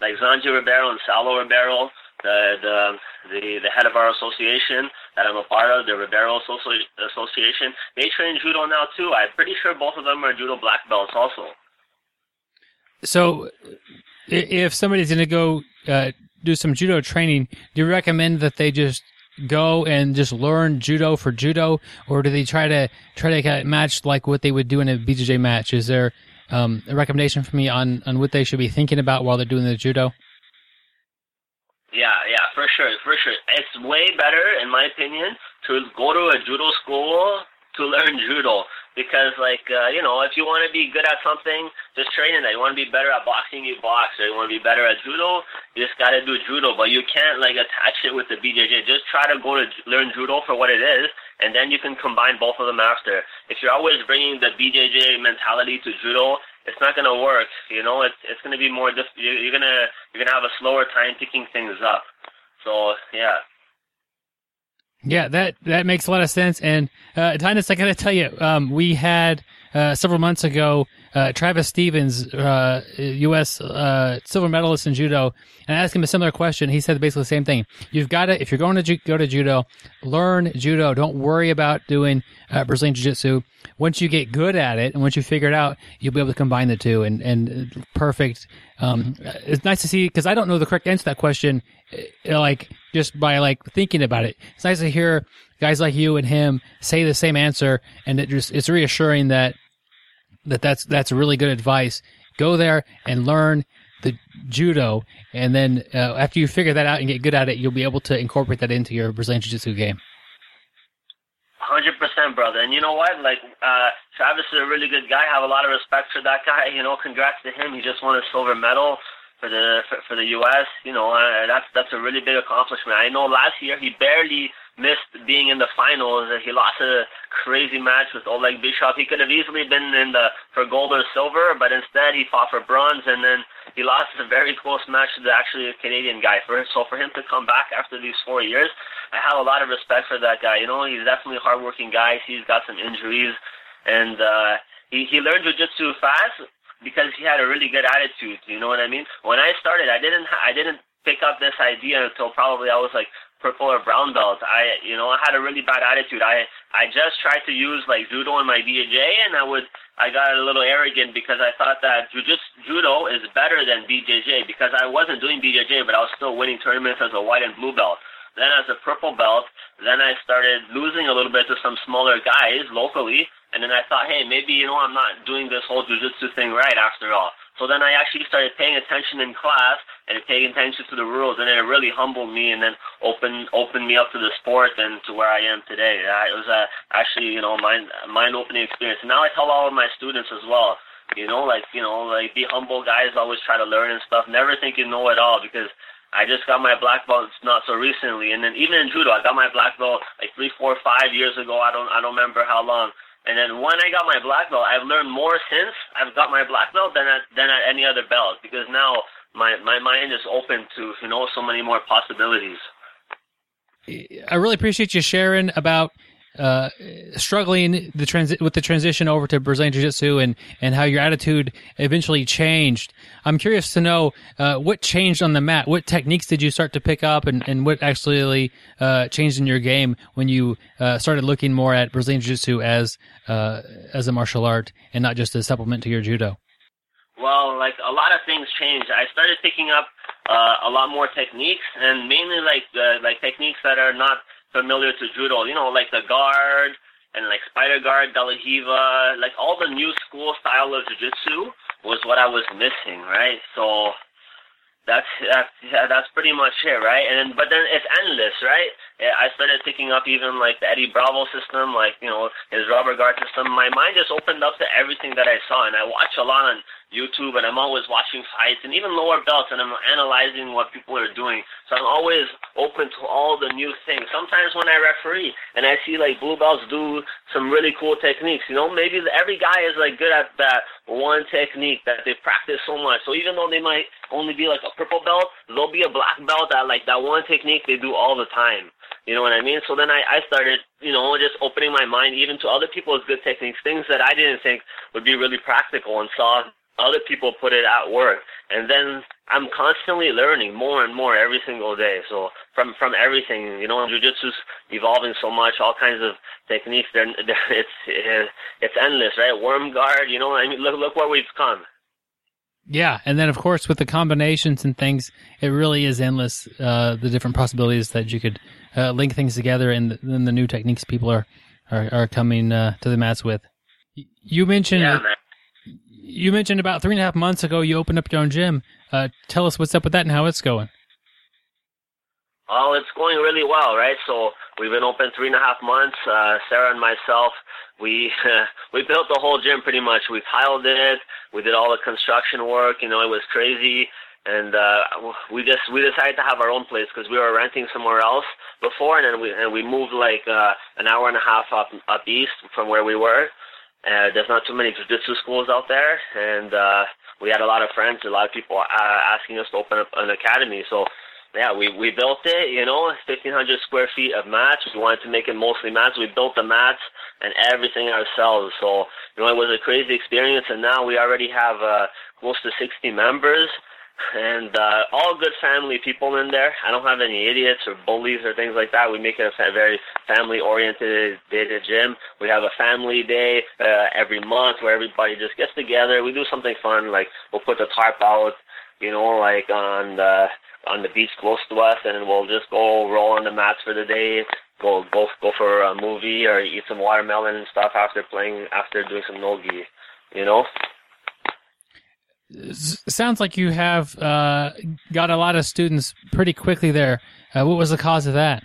Like Xande Ribeiro and Saulo Ribeiro, the the the the head of our association that I'm a part of, the Ribeiro Association, they train judo now too. I'm pretty sure both of them are judo black belts also. So, if somebody's going to go uh, do some judo training, do you recommend that they just go and just learn judo for judo, or do they try to try to match like what they would do in a BJJ match? Is there um, a recommendation for me on on what they should be thinking about while they're doing the judo? Yeah, yeah, for sure, for sure. It's way better, in my opinion, to go to a judo school to learn judo because like uh, you know if you want to be good at something just train in that. You want to be better at boxing you box. Or you want to be better at judo you just got to do judo. But you can't like attach it with the BJJ just try to go to learn judo for what it is and then you can combine both of them after. If you're always bringing the BJJ mentality to judo it's not going to work you know? It's it's going to be more diff- you're going to you're going to have a slower time picking things up. So yeah Yeah, that that makes a lot of sense. And uh, Dainis, I got to tell you, um, we had uh, several months ago uh, Travis Stevens, uh, U.S. Uh, silver medalist in judo, and I asked him a similar question. He said basically the same thing. You've got to, if you're going to ju- go to judo, learn judo. Don't worry about doing uh, Brazilian jiu-jitsu. Once you get good at it, and once you figure it out, you'll be able to combine the two. And and perfect. Um, it's nice to see because I don't know the correct answer to that question. uh, Like just by like thinking about it, it's nice to hear guys like you and him say the same answer, and it just it's reassuring that that that's that's really good advice. Go there and learn the judo, and then uh, after you figure that out and get good at it, you'll be able to incorporate that into your Brazilian jiu-jitsu game. Hundred percent, brother. And you know what? Like uh Travis is a really good guy. I have a lot of respect for that guy. You know, congrats to him. He just won a silver medal for the for, for the U.S. You know, uh, that's that's a really big accomplishment. I know last year he barely missed being in the finals. He lost a crazy match with Oleg Bischof. He could have easily been in the for gold or silver, but instead he fought for bronze, and then he lost a very close match to the actually a Canadian guy. For so for him to come back after these four years, I have a lot of respect for that guy. You know, he's definitely a hardworking guy. He's got some injuries, and uh, he he learned jujitsu fast because he had a really good attitude. You know what I mean? When I started, I didn't I didn't pick up this idea until probably I was like purple or brown belt. I you know I had a really bad attitude. I I just tried to use like judo in my BJJ, and I would I got a little arrogant because I thought that jujitsu judo is better than BJJ because I wasn't doing BJJ, but I was still winning tournaments as a white and blue belt. Then as a purple belt, then I started losing a little bit to some smaller guys locally, and then I thought, hey, maybe you know I'm not doing this whole jujitsu thing right after all. So then I actually started paying attention in class and paying attention to the rules, and it really humbled me and then opened opened me up to the sport and to where I am today. Uh, It was a actually you know mind mind opening experience. And now I tell all of my students as well. You know, like you know, like be humble, guys. Always try to learn and stuff. Never think you know it all because I just got my black belt not so recently, and then even in judo, I got my black belt like three, four, five years ago. I don't I don't remember how long. And then when I got my black belt, I've learned more since I've got my black belt than at, than at any other belt because now my my mind is open to you know so many more possibilities. I really appreciate you sharing about uh, struggling the transi- with the transition over to Brazilian Jiu Jitsu and, and how your attitude eventually changed. I'm curious to know uh, what changed on the mat. What techniques did you start to pick up, and, and what actually uh, changed in your game when you uh, started looking more at Brazilian Jiu Jitsu as uh, as a martial art and not just a supplement to your judo? Well, like a lot of things changed. I started picking up a lot more techniques, and mainly like like techniques that are not familiar to judo. You know, like the guard and like spider guard, De like all the new school style of jiu-jitsu was what I was missing, right? So that's that's yeah, that's pretty much it, right? And then, but then it's endless, right? Yeah, I started picking up even like the Eddie Bravo system, like you know his rubber guard system. My mind just opened up to everything that I saw, and I watch a lot on YouTube, and I'm always watching fights and even lower belts, and I'm analyzing what people are doing. So I'm always open to all the new things. Sometimes when I referee and I see like blue belts do some really cool techniques, you know, maybe every guy is like good at that one technique that they practice so much. So even though they might only be like a purple belt, they'll be a black belt at like that one technique they do all the time. You know what I mean? So then I, I started, you know, just opening my mind even to other people's good techniques, things that I didn't think would be really practical and saw other people put it at work. And then I'm constantly learning more and more every single day. So from from everything, you know, jujitsu's evolving so much, all kinds of techniques. They're, they're it's it's endless, right? Worm guard, you know. I mean, look look where we've come. Yeah, and then of course with the combinations and things, it really is endless. Uh, the different possibilities that you could uh, link things together, and then the new techniques people are are, are coming uh, to the mats with. You mentioned Yeah, you mentioned about three and a half months ago you opened up your own gym. Uh, tell us what's up with that and how it's going. Well, it's going really well, right? So we've been open three and a half months. Uh, Sarah and myself, we we built the whole gym pretty much. We tiled it. We did all the construction work. You know, it was crazy, and uh, we just we decided to have our own place because we were renting somewhere else before, and then we and we moved like uh, an hour and a half up up east from where we were. Uh, there's not too many jiu-jitsu schools out there, and uh, we had a lot of friends, a lot of people uh, asking us to open up an academy. So yeah, we we built it. You know, 1,500 square feet of mats. We wanted to make it mostly mats. We built the mats and everything ourselves. So you know, it was a crazy experience. And now we already have uh, close to 60 members. And uh, all good family people in there. I don't have any idiots or bullies or things like that. We make it a very family-oriented day to gym. We have a family day uh, every month where everybody just gets together. We do something fun, like we'll put the tarp out, you know, like on the on the beach close to us, and we'll just go roll on the mats for the day, go go go for a movie or eat some watermelon and stuff after playing after doing some nogi, you know. Sounds like you have uh, got a lot of students pretty quickly there. Uh, what was the cause of that?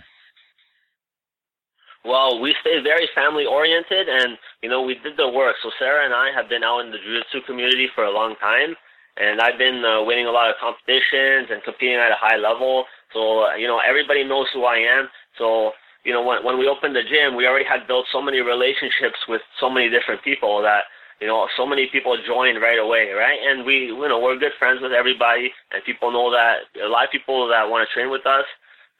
Well, we stay very family oriented, and you know we did the work. So Sarah and I have been out in the jiu-jitsu community for a long time, and I've been uh, winning a lot of competitions and competing at a high level. So uh, you know everybody knows who I am. So you know when when we opened the gym, we already had built so many relationships with so many different people that you know so many people joined right away, right? And we you know we're good friends with everybody, and people know that a lot of people that want to train with us.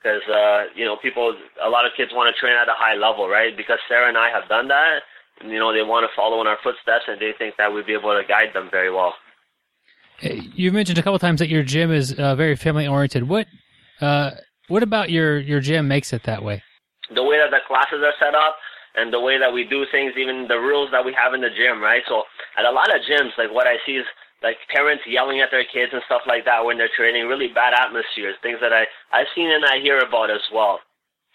Because uh, you know, people, a lot of kids want to train at a high level, right? Because Sarah and I have done that, you know, they want to follow in our footsteps, and they think that we'd be able to guide them very well. You've mentioned a couple times that your gym is uh, very family oriented. What uh, what about your your gym makes it that way? The way that the classes are set up and the way that we do things, even the rules that we have in the gym, right? So at a lot of gyms, like what I see is like parents yelling at their kids and stuff like that when they're training, really bad atmospheres, things that I I've seen and I hear about as well.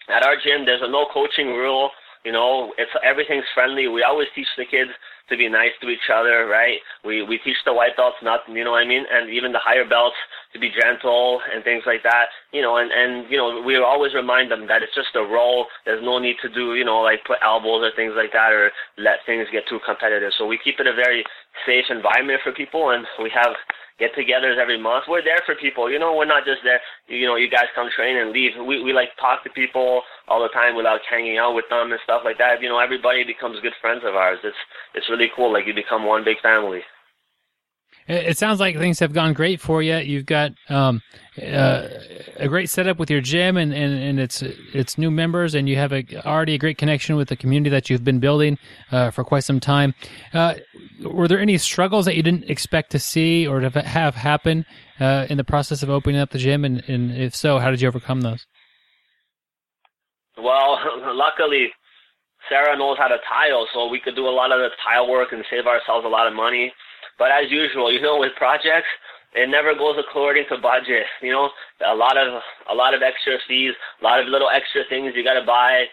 At our gym, there's a no coaching rule. You know, it's everything's friendly. We always teach the kids to be nice to each other, right? We we teach the white belts not, you know what I mean, and even the higher belts to be gentle and things like that, you know, and and you know we always remind them that it's just a role. There's no need to do, you know, like put elbows or things like that or let things get too competitive. So we keep it a very safe environment for people, and we have get-togethers every month. We're there for people. You know, we're not just there. You know, you guys come train and leave. We we like talk to people all the time without hanging out with them and stuff like that. You know, everybody becomes good friends of ours. It's it's really cool. Like you become one big family. It sounds like things have gone great for you. You've got um, uh, a great setup with your gym and, and, and its its new members, and you have a, already a great connection with the community that you've been building uh, for quite some time. Uh, were there any struggles that you didn't expect to see or to have happen uh, in the process of opening up the gym? And, and if so, how did you overcome those? Well, luckily, Sarah knows how to tile, so we could do a lot of the tile work and save ourselves a lot of money. But as usual, you know, with projects, it never goes according to budget. You know, a lot of a lot of extra fees, a lot of little extra things you got to buy.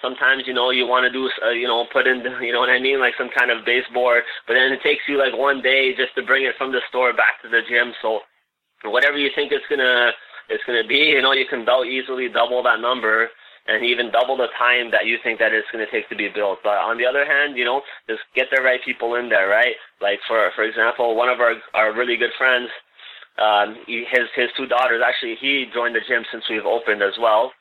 Sometimes you know you want to do uh, you know put in you know what I mean like some kind of baseboard, but then it takes you like one day just to bring it from the store back to the gym. So whatever you think it's gonna it's gonna be, you know, you can easily double that number and even double the time that you think that it's going to take to be built. But on the other hand, you know, just get the right people in there, right? Like for for example, one of our our really good friends, um, he, his his two daughters actually he joined the gym since we've opened as well,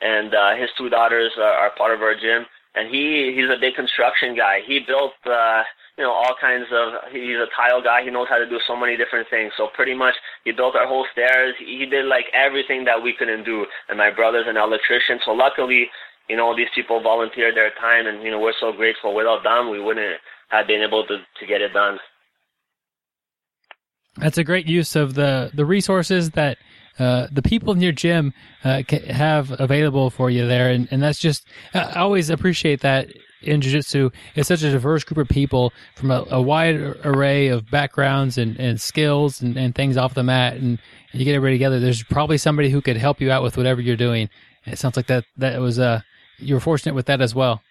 and uh, his two daughters are, are part of our gym. And he he's a big construction guy. He built. Uh, you know, all kinds of, he's a tile guy. He knows how to do so many different things. So pretty much he built our whole stairs. He did like everything that we couldn't do. And my brother's an electrician. So luckily, you know, these people volunteered their time and, you know, we're so grateful. Without them, we wouldn't have been able to, to get it done. That's a great use of the, the resources that uh, the people in your gym uh, have available for you there, and, and that's just I always appreciate that in jiu-jitsu it's such a diverse group of people from a, a wide array of backgrounds and, and skills and, and things off the mat and, and, you get everybody together there's probably somebody who could help you out with whatever you're doing it sounds like that that was uh you were fortunate with that as well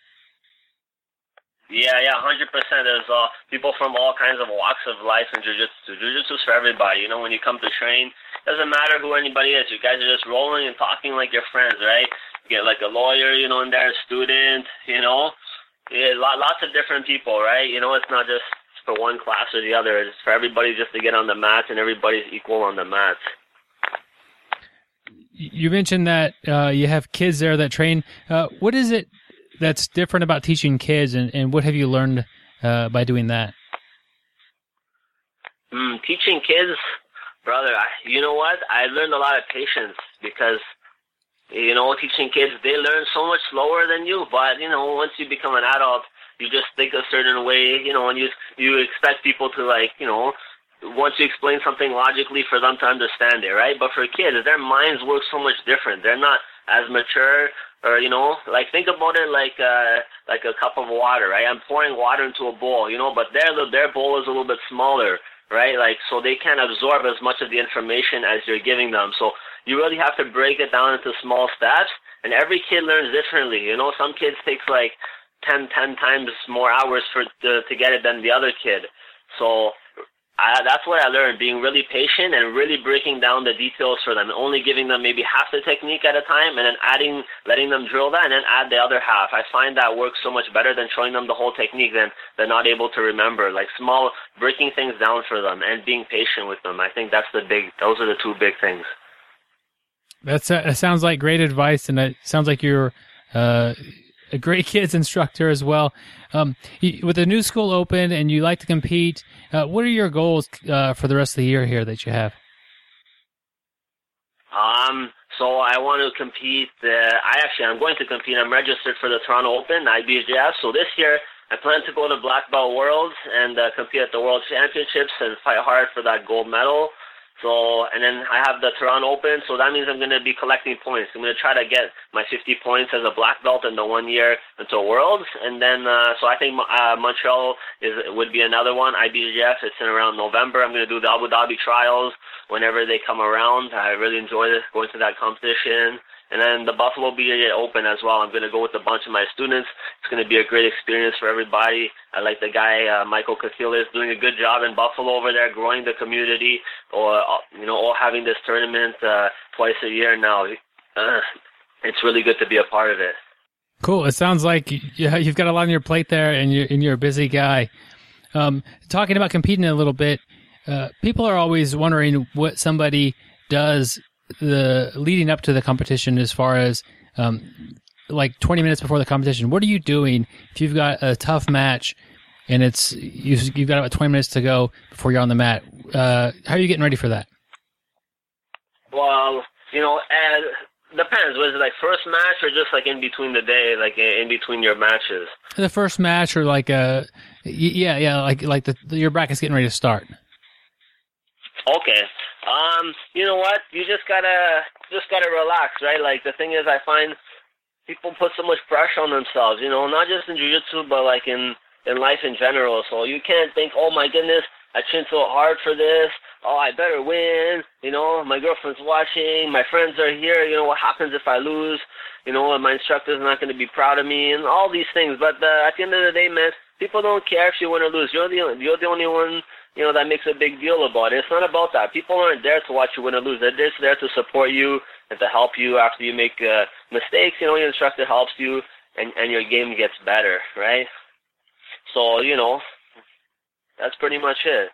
Yeah, yeah, hundred percent. There's uh, people from all kinds of walks of life in jujitsu. Jujitsu's for everybody. You know, when you come to train, doesn't matter who anybody is. You guys are just rolling and talking like your friends, right? You get like a lawyer, you know, in there, a student, you know, yeah, lots of different people, right? You know, it's not just for one class or the other. It's for everybody just to get on the mats, and everybody's equal on the mats. You mentioned that uh, you have kids there that train. Uh, what is it that's different about teaching kids, and, and what have you learned uh, by doing that? Mm, teaching kids, brother. I, you know what? I learned a lot of patience because you know teaching kids they learn so much slower than you. But you know once you become an adult, you just think a certain way. You know, and you you expect people to like you know once you explain something logically for them to understand it, right? But for kids, their minds work so much different. They're not as mature or you know like think about it like uh like a cup of water right i'm pouring water into a bowl you know but their their bowl is a little bit smaller right like so they can't absorb as much of the information as you're giving them so you really have to break it down into small steps and every kid learns differently you know some kids takes like ten ten times more hours for to, to get it than the other kid so I, that's what I learned, being really patient and really breaking down the details for them, only giving them maybe half the technique at a time and then adding, letting them drill that and then add the other half. I find that works so much better than showing them the whole technique than they're not able to remember. Like small, breaking things down for them and being patient with them. I think that's the big, those are the two big things. That's, that sounds like great advice and it sounds like you're, uh, a great kids instructor as well. Um, with the new school open and you like to compete, uh, what are your goals uh, for the rest of the year here that you have? Um, so I want to compete. I actually I'm going to compete. I'm registered for the Toronto Open IBJJF. So this year I plan to go to Black Belt Worlds and uh, compete at the World Championships and fight hard for that gold medal. So, and then I have the Toronto Open, so that means I'm going to be collecting points. I'm going to try to get my 50 points as a black belt in the one year until Worlds, and then uh, so I think uh, Montreal is would be another one. IBJJF, it's in around November. I'm going to do the Abu Dhabi trials whenever they come around. I really enjoy this, going to that competition. And then the Buffalo BJJ Open as well. I'm going to go with a bunch of my students. It's going to be a great experience for everybody. I like the guy, uh, Michael is doing a good job in Buffalo over there, growing the community, or, uh, you know, all having this tournament uh, twice a year now. Uh, it's really good to be a part of it. Cool. It sounds like you've got a lot on your plate there, and you're, and you're a busy guy. Um, talking about competing a little bit, uh, people are always wondering what somebody does the leading up to the competition as far as um, like 20 minutes before the competition what are you doing if you've got a tough match and it's you've, you've got about 20 minutes to go before you're on the mat? Uh, how are you getting ready for that? Well you know uh, depends. Was it like first match or just like in between the day like in between your matches? The first match or like uh yeah yeah like like the your bracket's getting ready to start. Okay um, you know what? You just gotta just gotta relax, right? Like the thing is, I find people put so much pressure on themselves. You know, not just in jujitsu, but like in in life in general. So you can't think, oh my goodness, I trained so hard for this. Oh, I better win. You know, my girlfriend's watching. My friends are here. You know, what happens if I lose? You know, my instructor's not going to be proud of me, and all these things. But uh, at the end of the day, man, people don't care if you win or lose. You're the you're the only one you know, that makes a big deal about it. It's not about that. People aren't there to watch you win or lose. They're just there to support you and to help you after you make uh, mistakes. You know, your instructor helps you, and and your game gets better, right? So you know, that's pretty much it.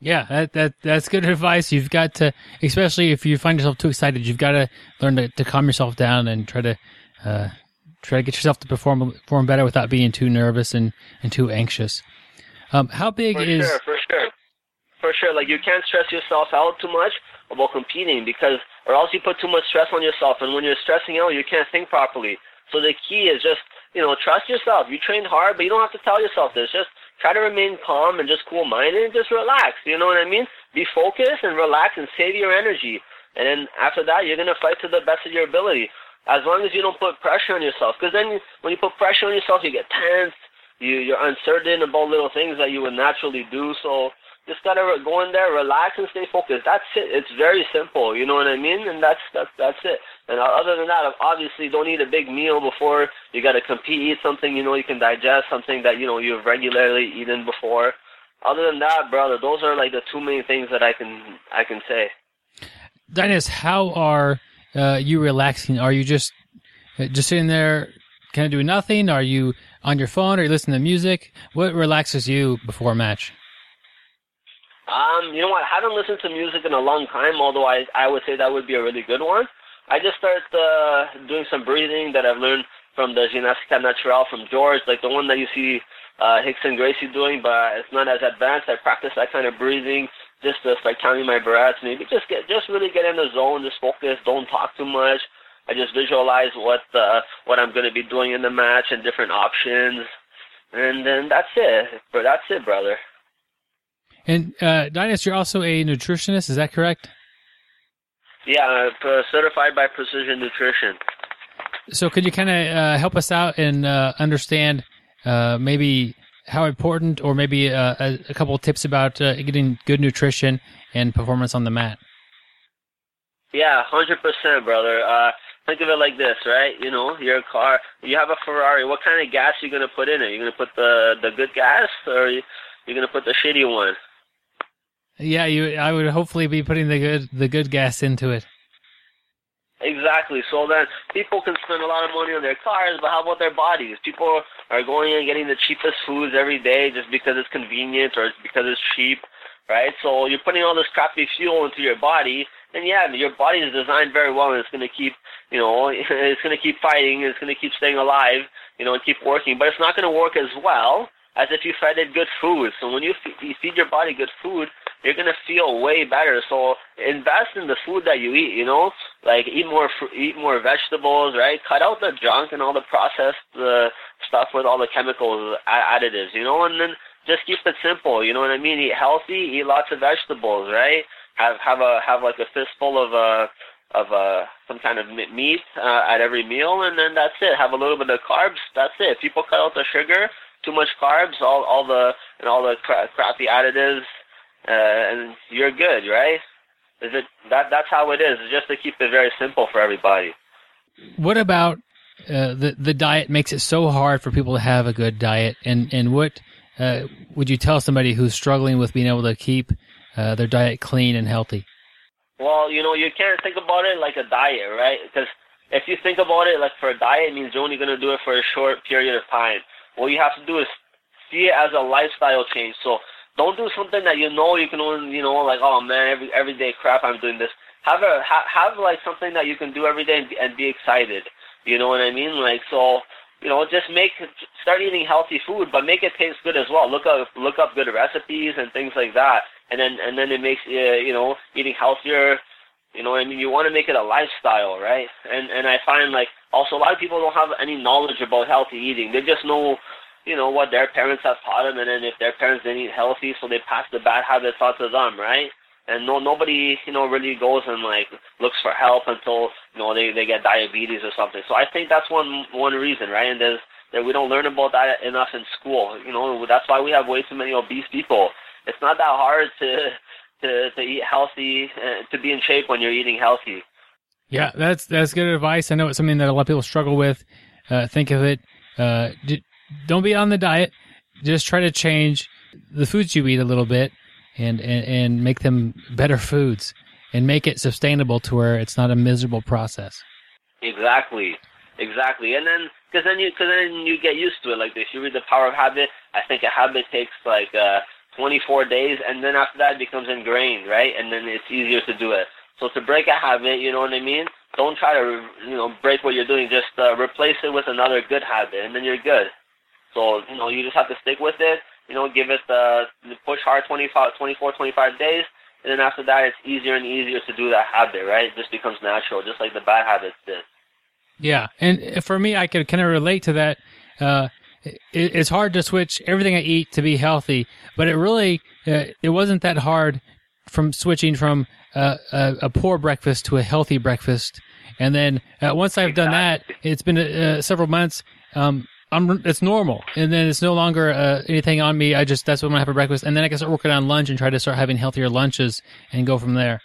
Yeah, that, that that's good advice. You've got to, especially if you find yourself too excited, you've got to learn to, to calm yourself down and try to uh, try to get yourself to perform perform better without being too nervous and, and too anxious. Um, how big for is? Sure, for sure, for sure. Like you can't stress yourself out too much about competing because, or else you put too much stress on yourself, and when you're stressing out, you can't think properly. So the key is just, you know, trust yourself. You trained hard, but you don't have to tell yourself this. Just try to remain calm and just cool minded and just relax. You know what I mean? Be focused and relax and save your energy. And then after that, you're gonna fight to the best of your ability. As long as you don't put pressure on yourself, because then when you put pressure on yourself, you get tense, you you're uncertain about little things that you would naturally do. So just gotta re- go in there, relax, and stay focused. That's it. It's very simple. You know what I mean? And that's that's that's it. And other than that, obviously, don't eat a big meal before you gotta compete. Eat something you know you can digest, something that you know you've regularly eaten before. Other than that, brother, those are like the two main things that I can I can say. Dainis, how are uh, you relaxing? Are you just uh, just sitting there, kind of doing nothing? Are you on your phone? or you listening to music? What relaxes you before a match? Um, you know what? I haven't listened to music in a long time, although I I would say that would be a really good one. I just started uh, doing some breathing that I've learned from the Ginastica Natural from George, like the one that you see uh, Rickson Gracie doing, but it's not as advanced. I practice that kind of breathing just to start counting my breaths. Maybe just get just really get in the zone, just focus, don't talk too much. I just visualize what uh, what I'm going to be doing in the match and different options, and then that's it. But that's it, brother. And uh, Dainis, you're also a nutritionist, is that correct? Yeah, uh, certified by Precision Nutrition. So, could you kind of uh, help us out and uh, understand uh, maybe how important, or maybe uh, a, a couple of tips about uh, getting good nutrition and performance on the mat? Yeah, hundred percent, brother. Think of it like this, right? You know, your car, you have a Ferrari. What kind of gas are you gonna put in it? You're gonna put the the good gas, or you, you're gonna put the shitty one? Yeah, you. I would hopefully be putting the good the good gas into it. Exactly. So then people can spend a lot of money on their cars, but how about their bodies? People are going and getting the cheapest foods every day just because it's convenient or because it's cheap, right? So you're putting all this crappy fuel into your body, and yeah, your body is designed very well, and it's going to keep, you know, it's going to keep fighting, it's going to keep staying alive, you know, and keep working, but it's not going to work as well as if you fed it good food. So when you you feed your body good food, you're gonna feel way better. So invest in the food that you eat. You know, like eat more fr- eat more vegetables, right? Cut out the junk and all the processed uh, stuff with all the chemicals additives. You know, and then just keep it simple. You know what I mean? Eat healthy, eat lots of vegetables, right? Have have a have like a fistful of uh of uh some kind of meat uh, at every meal, and then that's it. Have a little bit of carbs. That's it. People cut out the sugar, too much carbs, all all the and all the cra- crappy additives uh, and you're good, right? Is it that? That's how it is. Just to keep it very simple for everybody. What about uh, the the diet makes it so hard for people to have a good diet, and and what uh, would you tell somebody who's struggling with being able to keep uh, their diet clean and healthy? Well, you know, you can't think about it like a diet, right? Because if you think about it like for a diet, it means you're only going to do it for a short period of time. What you have to do is see it as a lifestyle change. So don't do something that you know you can only, you know, like, oh man, every every day crap, I'm doing this. Have a ha, have like something that you can do every day and be, and be excited. You know what I mean? Like so, you know, just make start eating healthy food, but make it taste good as well. Look up look up good recipes and things like that, and then and then it makes uh, you know eating healthier. You know I mean? You want to make it a lifestyle, right? And and I find like also a lot of people don't have any knowledge about healthy eating. They just know you know what their parents have taught them, and then if their parents didn't eat healthy, so they pass the bad habits on to them, right? And no, nobody, you know, really goes and like looks for help until you know they they get diabetes or something. So I think that's one one reason, right? And there's that we don't learn about that enough in school. You know, that's why we have way too many obese people. It's not that hard to to to eat healthy, uh, to be in shape when you're eating healthy. Yeah, that's that's good advice. I know it's something that a lot of people struggle with. Uh, think of it. Uh, don't be on the diet. Just try to change the foods you eat a little bit and, and, and make them better foods and make it sustainable to where it's not a miserable process. Exactly. Exactly. And then, cause then you, cause then you get used to it. Like if you read The Power of Habit, I think a habit takes like, uh, 24 days and then after that it becomes ingrained, right? And then it's easier to do it. So to break a habit, you know what I mean? Don't try to, you know, break what you're doing. Just uh, replace it with another good habit and then you're good. So, you know, you just have to stick with it, you know, give it the, push hard 25, 24, 25 days, and then after that, it's easier and easier to do that habit, right? It just becomes natural, just like the bad habits did. Yeah, and for me, I could kind of relate to that. Uh, it, it's hard to switch everything I eat to be healthy, but it really uh, it wasn't that hard from switching from uh, a, a, poor breakfast to a healthy breakfast. And then uh, once I've done that, it's been uh, several months. Um, I'm it's normal, and then it's no longer uh, anything on me. I just that's what I'm gonna have for breakfast, and then I can start working on lunch and try to start having healthier lunches and go from there.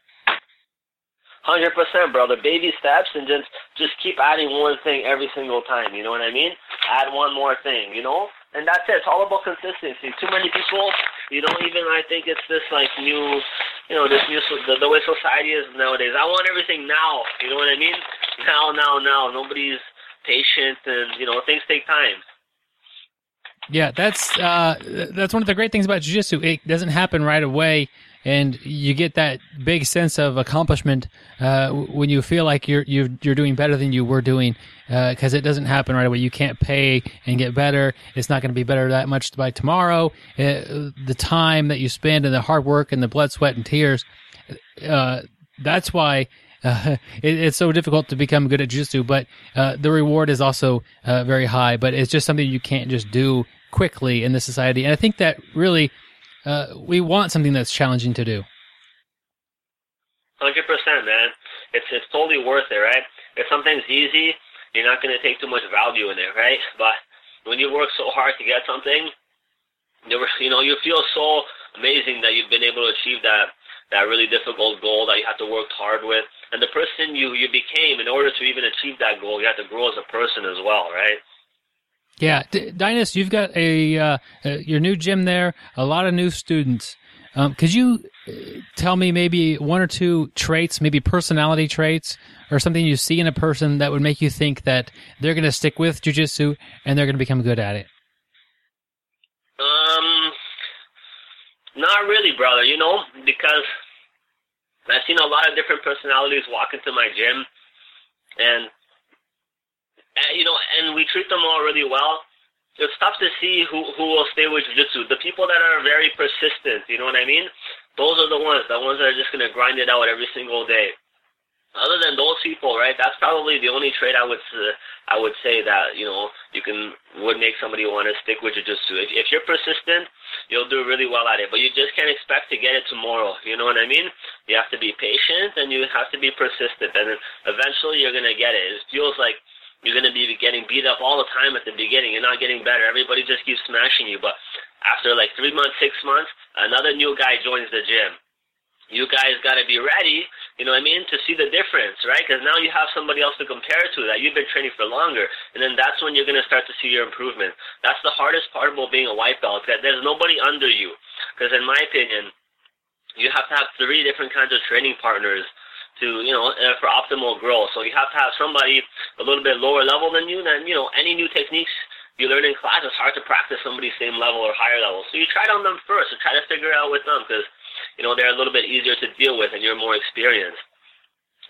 Hundred percent, brother. Baby steps, and just just keep adding one thing every single time. You know what I mean? Add one more thing. You know, and that's it. It's all about consistency. Too many people, you don't even. I think it's this like new, you know, this new the, the way society is nowadays. I want everything now. You know what I mean? Now, now, now. Nobody's patient, and you know things take time. Yeah, that's uh, that's one of the great things about jiu-jitsu. It doesn't happen right away, and you get that big sense of accomplishment uh, when you feel like you're you're, you're doing better than you were doing, because uh, it doesn't happen right away. You can't pay and get better. It's not going to be better that much by tomorrow. Uh, the time that you spend and the hard work and the blood, sweat, and tears. Uh, that's why it, it's so difficult to become good at jiu-jitsu, but uh, the reward is also uh, very high. But it's just something you can't just do quickly in this society. And I think that really uh, we want something that's challenging to do. Hundred percent, man. It's it's totally worth it, right? If something's easy, you're not going to take too much value in it, right? But when you work so hard to get something, you know you feel so amazing that you've been able to achieve that that really difficult goal that you had to work hard with. And the person you, you became, in order to even achieve that goal, you had to grow as a person as well, right? Yeah, D- you've got a uh, uh, your new gym there, a lot of new students. Um, could you uh, tell me maybe one or two traits, maybe personality traits, or something you see in a person that would make you think that they're going to stick with jujitsu and they're going to become good at it? Um, not really, brother. You know, because I've seen a lot of different personalities walk into my gym, and you know, and we treat them all really well. It's tough to see who who will stay with jiu-jitsu. The people that are very persistent, you know what I mean? Those are the ones, the ones that are just gonna grind it out every single day other than those people, right? That's probably the only trait I would uh, I would say that you know you can would make somebody want to stick with jujitsu. If if you're persistent, you'll do really well at it. But you just can't expect to get it tomorrow. You know what I mean? You have to be patient and you have to be persistent, and eventually you're gonna get it. It feels like you're gonna be getting beat up all the time at the beginning. You're not getting better. Everybody just keeps smashing you. But after like three months, six months, another new guy joins the gym you guys got to be ready, you know what I mean, to see the difference, right? Because now you have somebody else to compare to that you've been training for longer, and then that's when you're going to start to see your improvement. That's the hardest part about being a white belt, that there's nobody under you. Because in my opinion, you have to have three different kinds of training partners to, you know, uh, for optimal growth. So you have to have somebody a little bit lower level than you, then, you know, any new techniques you learn in class, it's hard to practice somebody same level or higher level. So you try it on them first and try to figure it out with them because you know, they're a little bit easier to deal with and you're more experienced.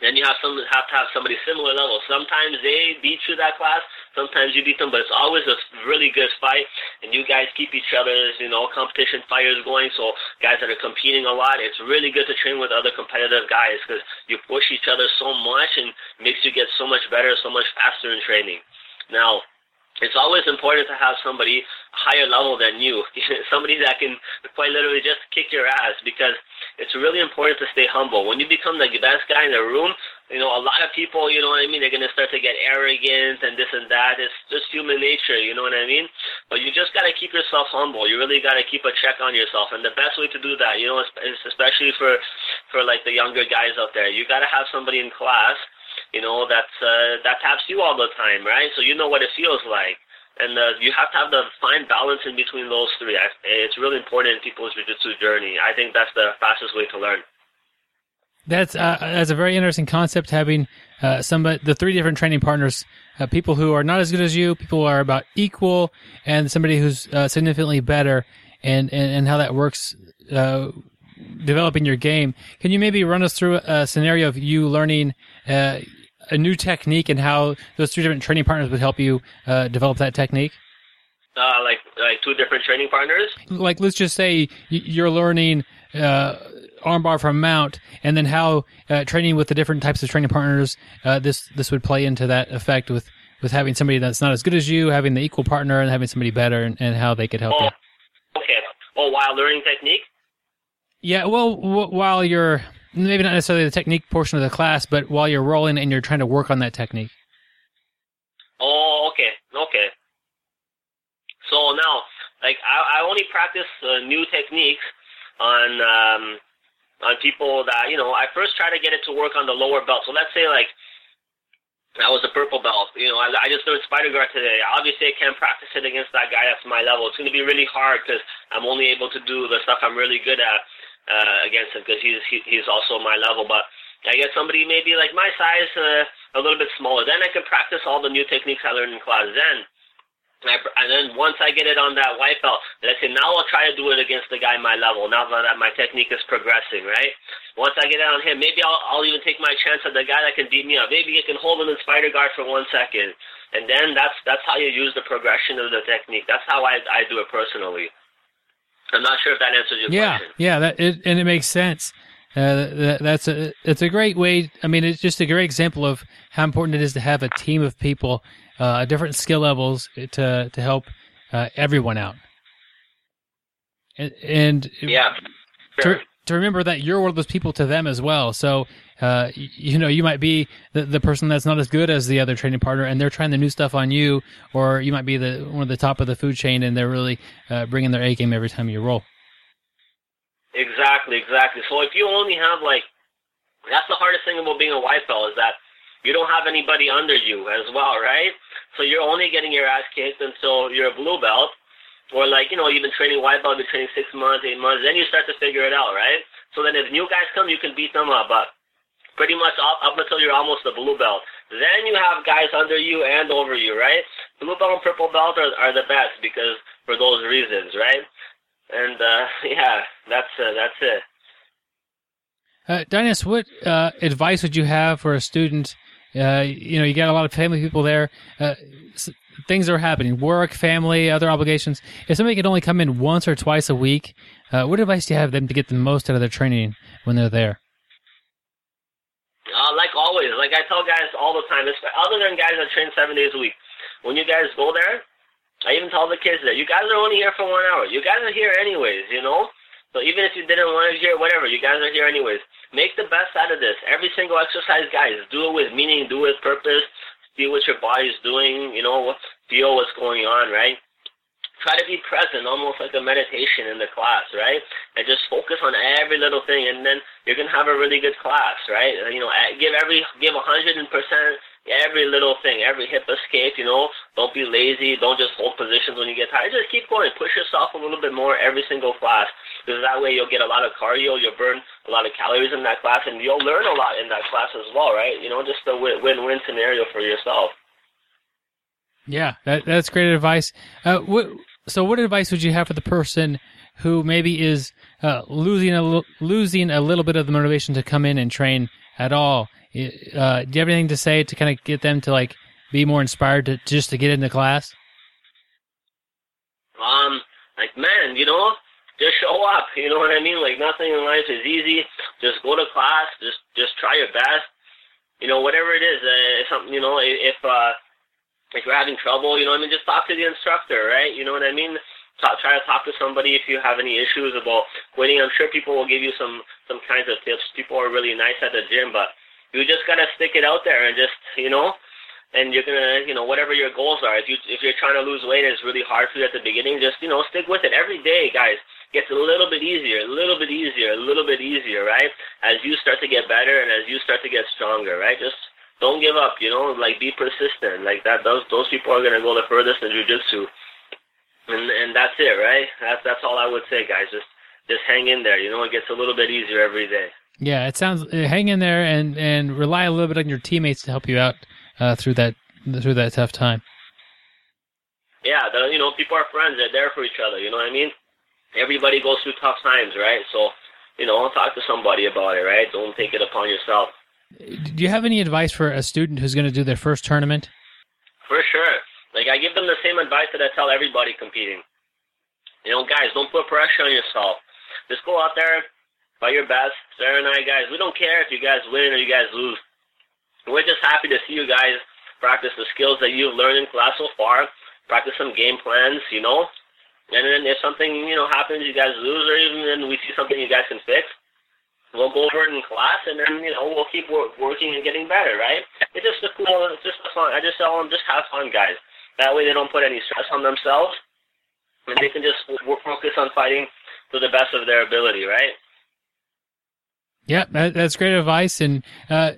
Then you have some have to have somebody similar level. Sometimes they beat you that class, sometimes you beat them, but it's always a really good fight, and you guys keep each other's you know competition fires going. So guys that are competing a lot, it's really good to train with other competitive guys because you push each other so much and makes you get so much better, so much faster in training. Now, it's always important to have somebody higher level than you, somebody that can quite literally just kick your ass because it's really important to stay humble. When you become the best guy in the room, you know, a lot of people, you know what I mean, they're going to start to get arrogant and this and that. It's just human nature, you know what I mean? But you just got to keep yourself humble. You really got to keep a check on yourself. And the best way to do that, you know, especially for, for like the younger guys out there, you got to have somebody in class you know, that's uh, that taps you all the time, right? So you know what it feels like. And uh, you have to have the fine balance in between those three. It's really important in people's jiu-jitsu journey. I think that's the fastest way to learn. That's uh, that's a very interesting concept. Having uh, some the three different training partners, uh, people who are not as good as you, people who are about equal, and somebody who's uh, significantly better, and, and and how that works uh, developing your game. Can you maybe run us through a scenario of you learning uh, a new technique and how those three different training partners would help you uh, develop that technique? Uh, like like two different training partners. Like let's just say you're learning uh, armbar from mount, and then how uh, training with the different types of training partners uh, this this would play into that effect with with having somebody that's not as good as you, having the equal partner, and having somebody better, and, and how they could help oh, you. Okay. Oh, while learning technique. Yeah, well, w- while you're maybe not necessarily the technique portion of the class, but while you're rolling and you're trying to work on that technique. Oh, okay, okay. So now, like, I, I only practice uh, new techniques on um, on people that you know. I first try to get it to work on the lower belt. So let's say like I was a purple belt. You know, I, I just learned spider guard today. Obviously, I can't practice it against that guy that's my level. It's going to be really hard because I'm only able to do the stuff I'm really good at uh, against him because he's he, he's also my level. But I get somebody maybe like my size, uh, a little bit smaller. Then I can practice all the new techniques I learned in class. Then and, I, and then once I get it on that white belt, I say, now I'll try to do it against the guy my level. Now that my technique is progressing, right? Once I get it on him, maybe I'll, I'll even take my chance at the guy that can beat me up. Maybe you can hold him in spider guard for one second, and then that's that's how you use the progression of the technique. That's how I I do it personally. I'm not sure if that answers your yeah, question. Yeah, that it, and it makes sense. Uh, that, that's a it's a great way. I mean, it's just a great example of how important it is to have a team of people uh, different skill levels to to help uh, everyone out. And, and yeah, sure. to, to remember that you're one of those people to them as well. So uh, you know, you might be the, the person that's not as good as the other training partner, and they're trying the new stuff on you, or you might be the one of the top of the food chain, and they're really uh, bringing their A game every time you roll. Exactly, exactly. So if you only have like, that's the hardest thing about being a white belt is that you don't have anybody under you as well, right? So you're only getting your ass kicked until you're a blue belt, or like you know you've been training white belt, you've been training six months, eight months, then you start to figure it out, right? So then if new guys come, you can beat them up, but pretty much up, up until you're almost a blue belt. Then you have guys under you and over you, right? Blue belt and purple belt are, are the best because for those reasons, right? And uh, yeah, that's uh, that's it. Uh, what uh, advice would you have for a student uh, you know, you got a lot of family people there. Uh, things are happening, work, family, other obligations. If somebody could only come in once or twice a week, uh, what advice do you have them to get the most out of their training when they're there? Uh, like always, like I tell guys all the time, other than guys that train seven days a week, when you guys go there, I even tell the kids that you guys are only here for one hour. You guys are here anyways, you know. So even if you didn't want to hear whatever, you guys are here anyways. Make the best out of this. Every single exercise, guys, do it with meaning, do it with purpose, feel what your body's doing, you know, feel what's going on, right? Try to be present, almost like a meditation in the class, right? And just focus on every little thing, and then you're gonna have a really good class, right? You know, give every give a hundred percent every little thing, every hip escape, you know. Don't be lazy. Don't just hold positions when you get tired. Just keep going. Push yourself a little bit more every single class. Because that way you'll get a lot of cardio, you'll burn a lot of calories in that class, and you'll learn a lot in that class as well, right? You know, just a win-win scenario for yourself. Yeah, that, that's great advice. Uh, what, so, what advice would you have for the person who maybe is uh, losing a losing a little bit of the motivation to come in and train at all? Uh, do you have anything to say to kind of get them to like be more inspired to just to get into class? Um, like man, you know, just show up. You know what I mean? Like nothing in life is easy. Just go to class. Just just try your best. You know, whatever it is, uh, something. You know, if uh, if you're having trouble, you know, I mean, just talk to the instructor, right? You know what I mean? Talk, try to talk to somebody if you have any issues about quitting. I'm sure people will give you some some kinds of tips. People are really nice at the gym, but you just gotta stick it out there and just you know and you're gonna you know whatever your goals are if you if you're trying to lose weight it's really hard for you at the beginning just you know stick with it every day guys gets a little bit easier a little bit easier a little bit easier right as you start to get better and as you start to get stronger right just don't give up you know like be persistent like that those those people are gonna go the furthest in jiu-jitsu and and that's it right that's that's all i would say guys just just hang in there you know it gets a little bit easier every day yeah, it sounds. Uh, hang in there and and rely a little bit on your teammates to help you out uh, through that through that tough time. Yeah, the, you know, people are friends. They're there for each other. You know what I mean? Everybody goes through tough times, right? So, you know, talk to somebody about it, right? Don't take it upon yourself. Do you have any advice for a student who's going to do their first tournament? For sure. Like I give them the same advice that I tell everybody competing. You know, guys, don't put pressure on yourself. Just go out there, by your best. Sarah and I, guys, we don't care if you guys win or you guys lose. We're just happy to see you guys practice the skills that you've learned in class so far. Practice some game plans, you know. And then if something, you know, happens, you guys lose, or even then we see something you guys can fix, we'll go over it in class, and then, you know, we'll keep work, working and getting better, right? It's just a cool, it's just a fun. I just tell them, just have fun, guys. That way they don't put any stress on themselves and they can just focus on fighting to the best of their ability, right? Yeah, that, that's great advice. And uh,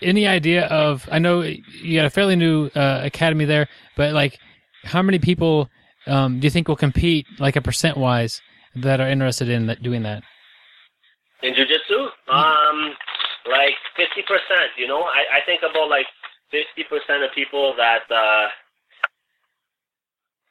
any idea of? I know you got a fairly new uh, academy there, but like, how many people um, do you think will compete, like a percent wise, that are interested in that, doing that? In jujitsu, um, like fifty percent. You know, I, I think about like fifty percent of people that uh,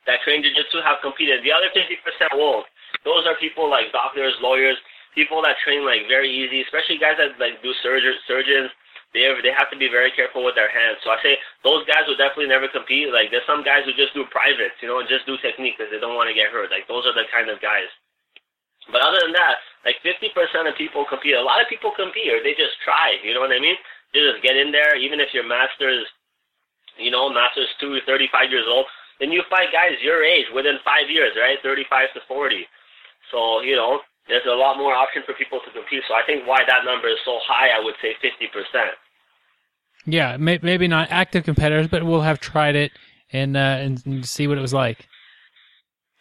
that train jujitsu have competed. The other fifty percent won't. Those are people like doctors, lawyers, people that train like very easy, especially guys that like do surgeons. Surgeons, they have, they have to be very careful with their hands. So I say those guys will definitely never compete. Like there's some guys who just do privates, you know, and just do technique because they don't want to get hurt. Like those are the kind of guys. But other than that, like 50% of people compete. A lot of people compete, or they just try. You know what I mean? They just get in there, even if your master's, you know, master's two, 35 years old then you fight guys your age within five years, right? 35 to 40. So, you know, there's a lot more option for people to compete. So I think why that number is so high, I would say 50%. Yeah, may, maybe not active competitors, but we'll have tried it and, uh, and see what it was like.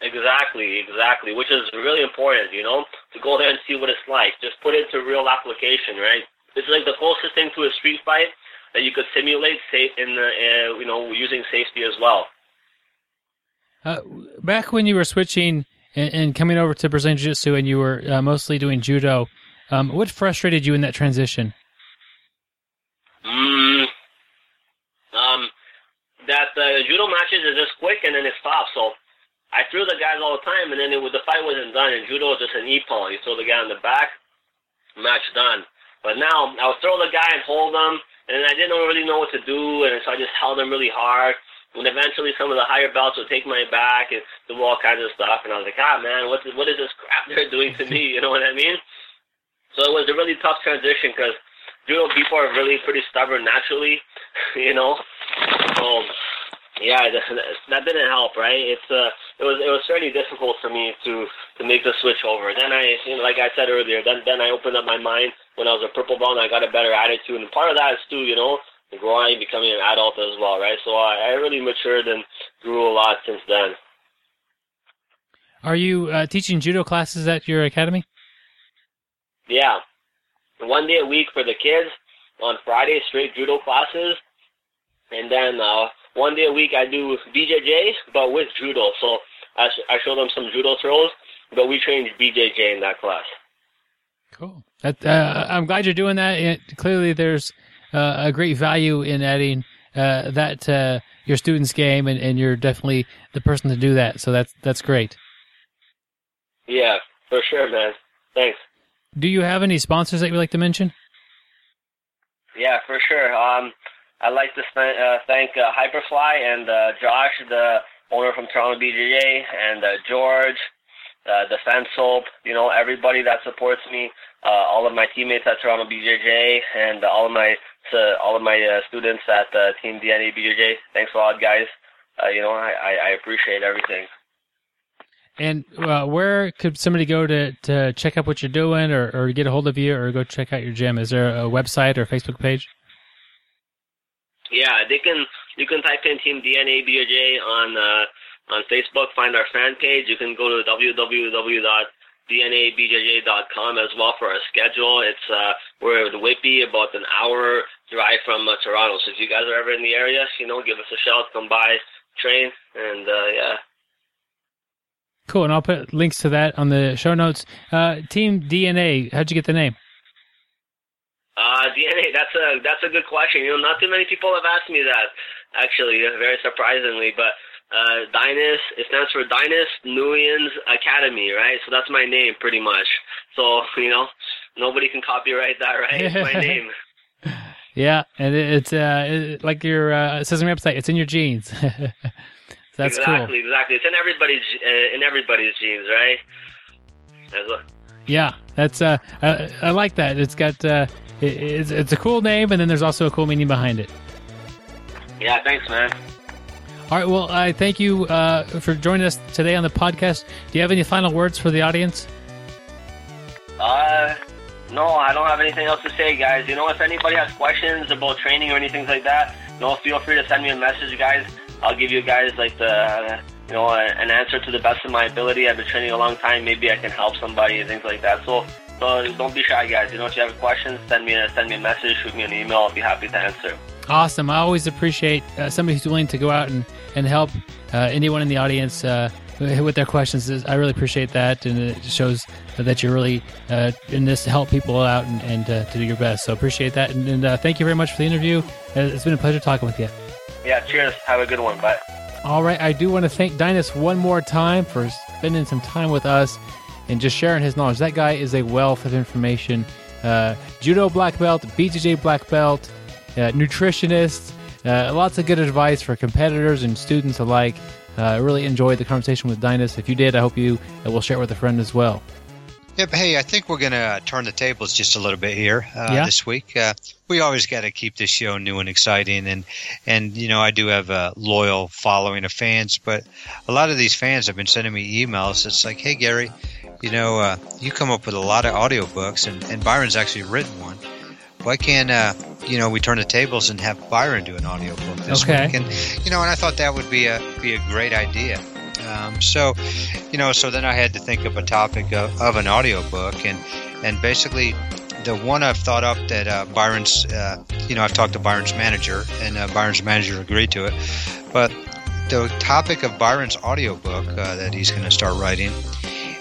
Exactly, exactly, which is really important, you know, to go there and see what it's like. Just put it into real application, right? It's like the closest thing to a street fight that you could simulate safe in the, uh, you know, using safety as well. Uh, back when you were switching and, and, coming over to Brazilian Jiu Jitsu and you were uh, mostly doing judo, um, what frustrated you in that transition? Mm, um, that the judo matches is just quick and then it stops. So I threw the guys all the time, and then it, was, the fight wasn't done. And judo was just an ippon. You throw the guy on the back, match done. But now I would throw the guy and hold him, and I didn't really know what to do, and so I just held him really hard. And eventually, some of the higher belts would take my back and do all kinds of stuff. And I was like, ah, man, what what is this crap they're doing to me? You know what I mean? So it was a really tough transition because judo people are really pretty stubborn naturally, you know. So yeah, that didn't help, right? It's uh, it was it was fairly difficult for me to to make the switch over. Then I, you know, like I said earlier, then then I opened up my mind when I was a purple belt and I got a better attitude. And part of that is too, you know, growing, becoming an adult as well, right? So I, I really matured and grew a lot since then. Are you uh, teaching judo classes at your academy? Yeah, one day a week for the kids. On Friday, straight judo classes, and then uh, one day a week I do BJJ, but with judo. So I, sh- I show them some judo throws, but we train BJJ in that class. Cool. That, uh, I'm glad you're doing that. It, clearly, there's uh, a great value in adding uh, that to your students' game, and, and you're definitely the person to do that. So that's that's great. Yeah, for sure, man. Thanks. Do you have any sponsors that you'd like to mention? Yeah, for sure. Um, I'd like to uh, thank uh, Hyperfly and uh, Josh, the owner from Toronto BJJ, and uh, George, uh, Defense Soap, you know, everybody that supports me, uh, all of my teammates at Toronto BJJ, and all of my all of my students at Team DNA BJJ. Thanks a lot, guys. You know, I, I appreciate everything. And where could somebody go to, to check out what you're doing or, or get a hold of you or go check out your gym? Is there a website or Facebook page? Yeah, they can. You can type in Team DNA BJJ on uh, on Facebook. Find our fan page. You can go to www.dnabjj.com as well for our schedule. It's uh, we're in Whitby, about an hour drive from uh, Toronto. So if you guys are ever in the area, you know, give us a shout. Come by, train, and uh, yeah. Cool, and I'll put links to that on the show notes. Uh, Team DNA, how'd you get the name? Uh, DNA. That's a that's a good question. You know, not too many people have asked me that. Actually, very surprisingly, but uh, Dainis. It stands for Dainis Nguyen's Academy, right? So that's my name, pretty much. So you know, nobody can copyright that, right? It's my name. Yeah, and it's uh, it, like your uh, says on your website. It's in your genes. that's exactly, cool. Exactly, It's in everybody's uh, in everybody's genes, right? Yeah, that's uh, I, I, like that. It's got uh, it, it's it's a cool name, and then there's also a cool meaning behind it. Yeah, thanks, man. All right, well, I thank you uh, for joining us today on the podcast. Do you have any final words for the audience? Uh, no, I don't have anything else to say, guys. You know, if anybody has questions about training or anything like that, you know, feel free to send me a message, guys. I'll give you guys like the you know, an answer to the best of my ability. I've been training a long time. Maybe I can help somebody and things like that. So, so don't be shy, guys. You know, if you have questions, send me a send me a message, shoot me an email. I'll be happy to answer. Awesome. I always appreciate uh, somebody who's willing to go out and, and help uh, anyone in the audience uh, with their questions. I really appreciate that, and it shows that you're really uh, in this to help people out and, and uh, to do your best. So appreciate that, and, and uh, thank you very much for the interview. it's been a pleasure talking with you. Yeah, cheers. Have a good one. Bye. All right, I do want to thank Dainis one more time for spending some time with us and just sharing his knowledge. That guy is a wealth of information. judo black belt, BJJ black belt uh, nutritionists, uh, lots of good advice for competitors and students alike. Uh, I really enjoyed the conversation with Dainis. If you did, I hope you will share it with a friend as well. Yep. Hey, I think we're going to turn the tables just a little bit here uh, yeah. this week. Uh, we always got to keep this show new and exciting, and and you know I do have a loyal following of fans, but a lot of these fans have been sending me emails. It's like, hey Gary, you know uh, you come up with a lot of audiobooks, and and Byron's actually written one why can't uh, you know we turn the tables and have Byron do an audiobook this okay. week? And you know, and I thought that would be a be a great idea. Um, so, you know, so then I had to think of a topic of, of an audiobook, and and basically the one I've thought up that uh, Byron's, uh, you know, I've talked to Byron's manager, and uh, Byron's manager agreed to it. But the topic of Byron's audiobook uh, that he's going to start writing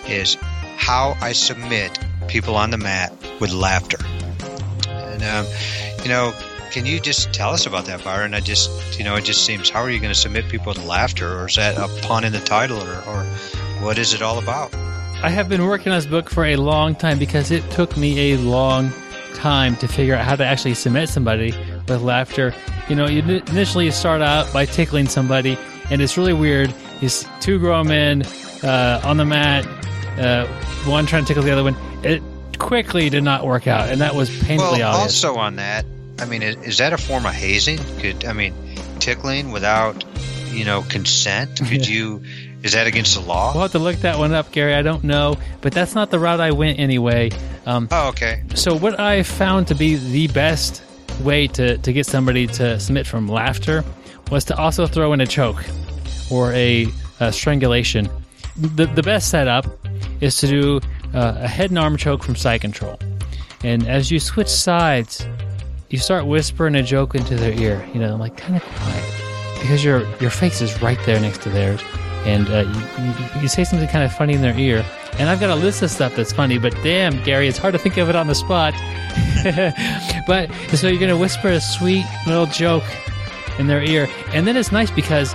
is how I submit people on the mat with laughter. And, um, you know, can you just tell us about that, Byron? I just, you know, it just seems, how are you going to submit people to laughter? Or is that a pun in the title? Or, or what is it all about? I have been working on this book for a long time because it took me a long time to figure out how to actually submit somebody with laughter. You know, you initially start out by tickling somebody, and it's really weird. These two grown men uh, on the mat, uh, one trying to tickle the other one. It quickly did not work out, and that was painfully well, obvious. Also, on that, I mean, is, is, that a form of hazing? Could I mean, tickling without, you know, consent? Could you? Is that against the law? We'll have to look that one up, Gary. I don't know, but that's not the route I went anyway. Um, oh, okay. So what I found to be the best way to, to get somebody to submit from laughter was to also throw in a choke or a, a strangulation. The, the best setup is to do uh, a head and arm choke from side control. And as you switch sides, you start whispering a joke into their ear, you know, like kind of quiet, because your your face is right there next to theirs, and uh, you, you, say something kind of funny in their ear. And I've got a list of stuff that's funny, but damn, Gary, it's hard to think of it on the spot. but so you're gonna whisper a sweet little joke in their ear, and then it's nice because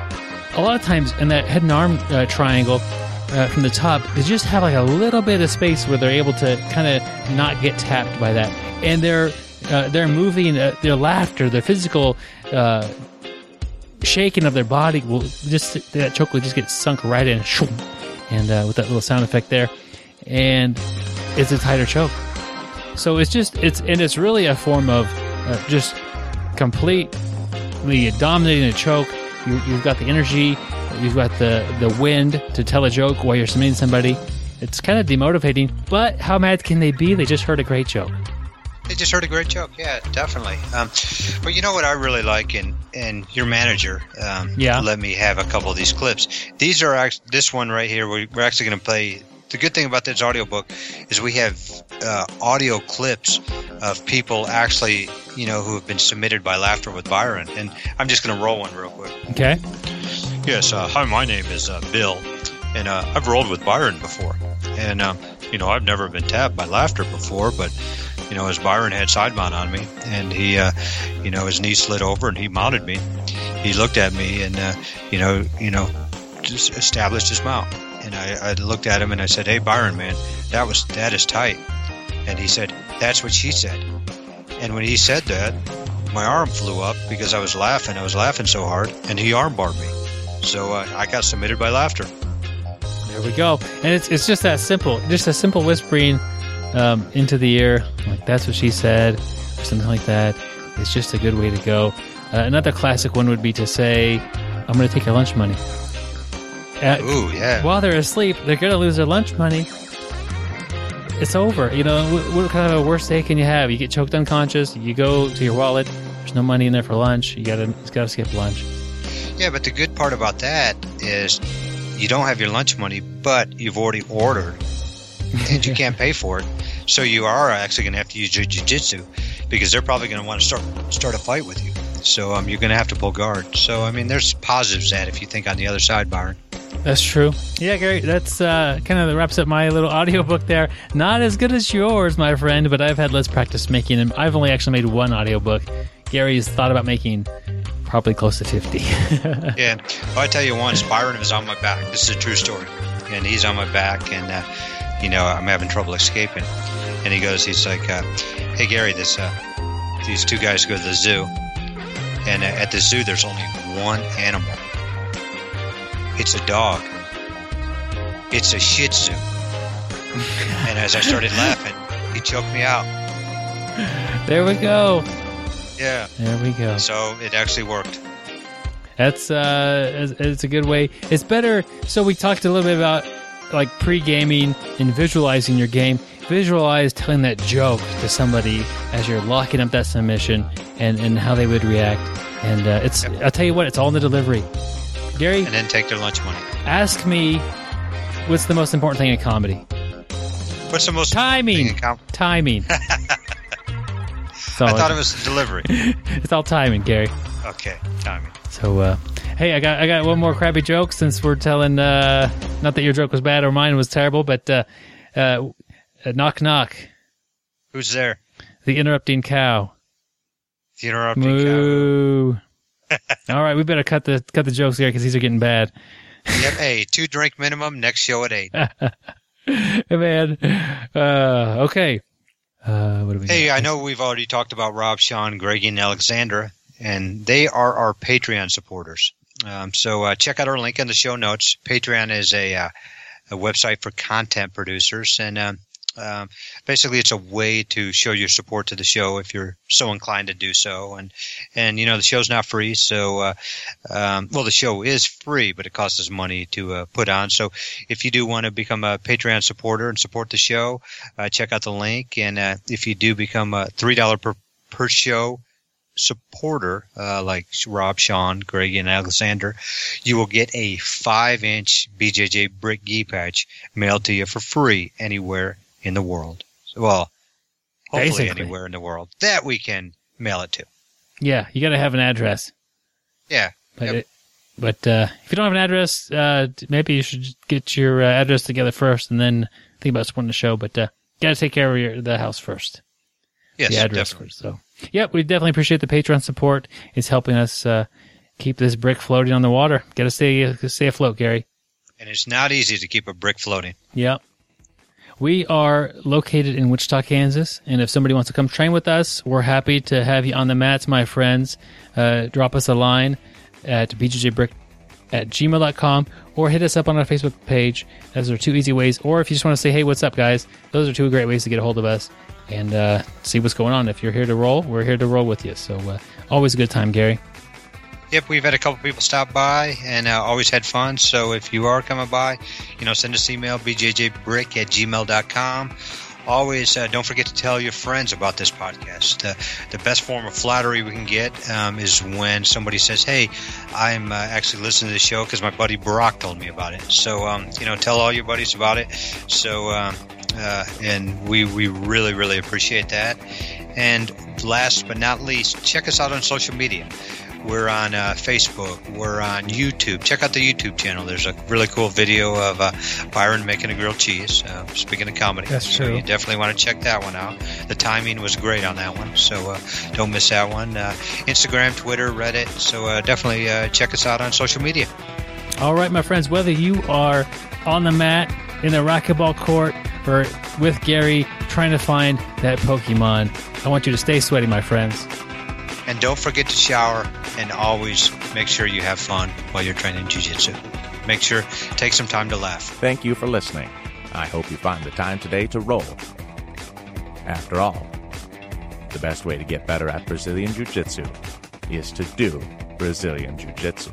a lot of times in that head and arm uh, triangle, uh, from the top, they just have like a little bit of space where they're able to kind of not get tapped by that, and they're uh, they're moving uh, their laughter, their physical uh, shaking of their body will just that choke will just get sunk right in, and uh, with that little sound effect there, and it's a tighter choke. So it's just it's and it's really a form of uh, just completely dominating a choke. You, you've got the energy, You've got the, the wind to tell a joke while you're submitting somebody. It's kind of demotivating, but how mad can they be? They just heard a great joke. They just heard a great joke. Yeah, definitely. Um, but you know what I really like, and and your manager, um, yeah, let me have a couple of these clips. These are this one right here. We're, we're actually going to play. The good thing about this audiobook is we have uh, audio clips of people actually, you know, who have been submitted by Laughter with Byron, and I'm just going to roll one real quick. Okay. Yes, uh, hi, my name is uh, Bill, and uh, I've rolled with Byron before. And, um, you know, I've never been tapped by laughter before, but, you know, as Byron had side mount on me, and he, uh, you know, his knee slid over and he mounted me. He looked at me and, uh, you know, you know, just established his mount. And I, I looked at him and I said, hey, Byron, man, that was, that is tight. And he said, that's what she said. And when he said that, my arm flew up because I was laughing. I was laughing so hard, and he armbarred me. So uh, I got submitted by laughter. There we go. And it's, it's just that simple. Just a simple whispering um, into the ear, like that's what she said, or something like that. It's just a good way to go. Uh, another classic one would be to say, I'm going to take your lunch money. Uh, Ooh, yeah. While they're asleep, they're going to lose their lunch money. It's over. You know, what, what kind of a worst day can you have? You get choked unconscious, you go to your wallet, there's no money in there for lunch, you got to, you got to skip lunch. Yeah, but the good part about that is you don't have your lunch money, but you've already ordered and you can't pay for it. So you are actually going to have to use your jujitsu because they're probably going to want to start start a fight with you. So um, you're going to have to pull guard. So I mean, there's positives that if you think on the other side, Byron. That's true. Yeah, Gary, that's uh, kind of wraps up my little audiobook there. Not as good as yours, my friend, but I've had less practice making them. I've only actually made one audiobook. Gary's thought about making probably close to 50. yeah. Well, I tell you once, Byron was on my back. This is a true story. And he's on my back, and, uh, you know, I'm having trouble escaping. And he goes, he's like, uh, hey, Gary, this, uh, these two guys go to the zoo. And uh, at the zoo, there's only one animal it's a dog. It's a Shih Tzu. and as I started laughing, he choked me out. There we go. Yeah. There we go. So it actually worked. That's uh, it's, a good way. It's better. So we talked a little bit about like pre-gaming and visualizing your game. Visualize telling that joke to somebody as you're locking up that submission and and how they would react. And uh, it's I'll tell you what, it's all in the delivery. Gary, and then take their lunch money. Ask me what's the most important thing in comedy. What's the most timing? Com- timing. I thought it was delivery. it's all timing, Gary. Okay, timing. So, uh, hey, I got I got one more crappy joke since we're telling. Uh, not that your joke was bad or mine was terrible, but uh, uh, knock knock. Who's there? The interrupting cow. The interrupting Moo. cow. All right, we better cut the cut the jokes here because these are getting bad. yep. Hey, two drink minimum. Next show at eight. Man. Uh, okay. Uh, what do we? Hey, got? I know we've already talked about Rob, Sean, Greg, and Alexandra, and they are our Patreon supporters. Um, so uh, check out our link in the show notes. Patreon is a, uh, a website for content producers, and um, um, basically, it's a way to show your support to the show if you're so inclined to do so. And and you know the show's not free, so uh, um, well the show is free, but it costs us money to uh, put on. So if you do want to become a Patreon supporter and support the show, uh, check out the link. And uh, if you do become a three dollar per per show supporter, uh, like Rob, Sean, Greg, and Alexander, you will get a five inch BJJ brick gi patch mailed to you for free anywhere in the world. Well, hopefully Basically. anywhere in the world that we can mail it to. Yeah, you got to have an address. Yeah. But, yep. it, but uh, if you don't have an address, uh, maybe you should get your uh, address together first and then think about supporting the show. But uh, got to take care of your, the house first. Yes, the address definitely. first. So, yep, we definitely appreciate the Patreon support. It's helping us uh, keep this brick floating on the water. Got to stay stay afloat, Gary. And it's not easy to keep a brick floating. Yep. We are located in Wichita, Kansas, and if somebody wants to come train with us, we're happy to have you on the mats, my friends. Uh, drop us a line at bjjbrick at gmail.com or hit us up on our Facebook page. Those are two easy ways. Or if you just want to say, hey, what's up, guys, those are two great ways to get a hold of us and uh, see what's going on. If you're here to roll, we're here to roll with you. So uh, always a good time, Gary. Yep, we've had a couple people stop by and uh, always had fun. So if you are coming by, you know, send us email, bjjbrick at gmail.com. Always uh, don't forget to tell your friends about this podcast. Uh, the best form of flattery we can get um, is when somebody says, Hey, I'm uh, actually listening to the show because my buddy Brock told me about it. So, um, you know, tell all your buddies about it. So, um, uh, and we, we really, really appreciate that. And last but not least, check us out on social media. We're on uh, Facebook. We're on YouTube. Check out the YouTube channel. There's a really cool video of uh, Byron making a grilled cheese. Uh, speaking of comedy, that's so true. You definitely want to check that one out. The timing was great on that one, so uh, don't miss that one. Uh, Instagram, Twitter, Reddit. So uh, definitely check us out on social media. All right, my friends. Whether you are on the mat, in the racquetball court, or with Gary trying to find that Pokemon, I want you to stay sweaty, my friends. And don't forget to shower and always make sure you have fun while you're training jiu-jitsu. Make sure take some time to laugh. Thank you for listening. I hope you find the time today to roll. After all, the best way to get better at Brazilian Jiu-Jitsu is to do Brazilian Jiu-Jitsu.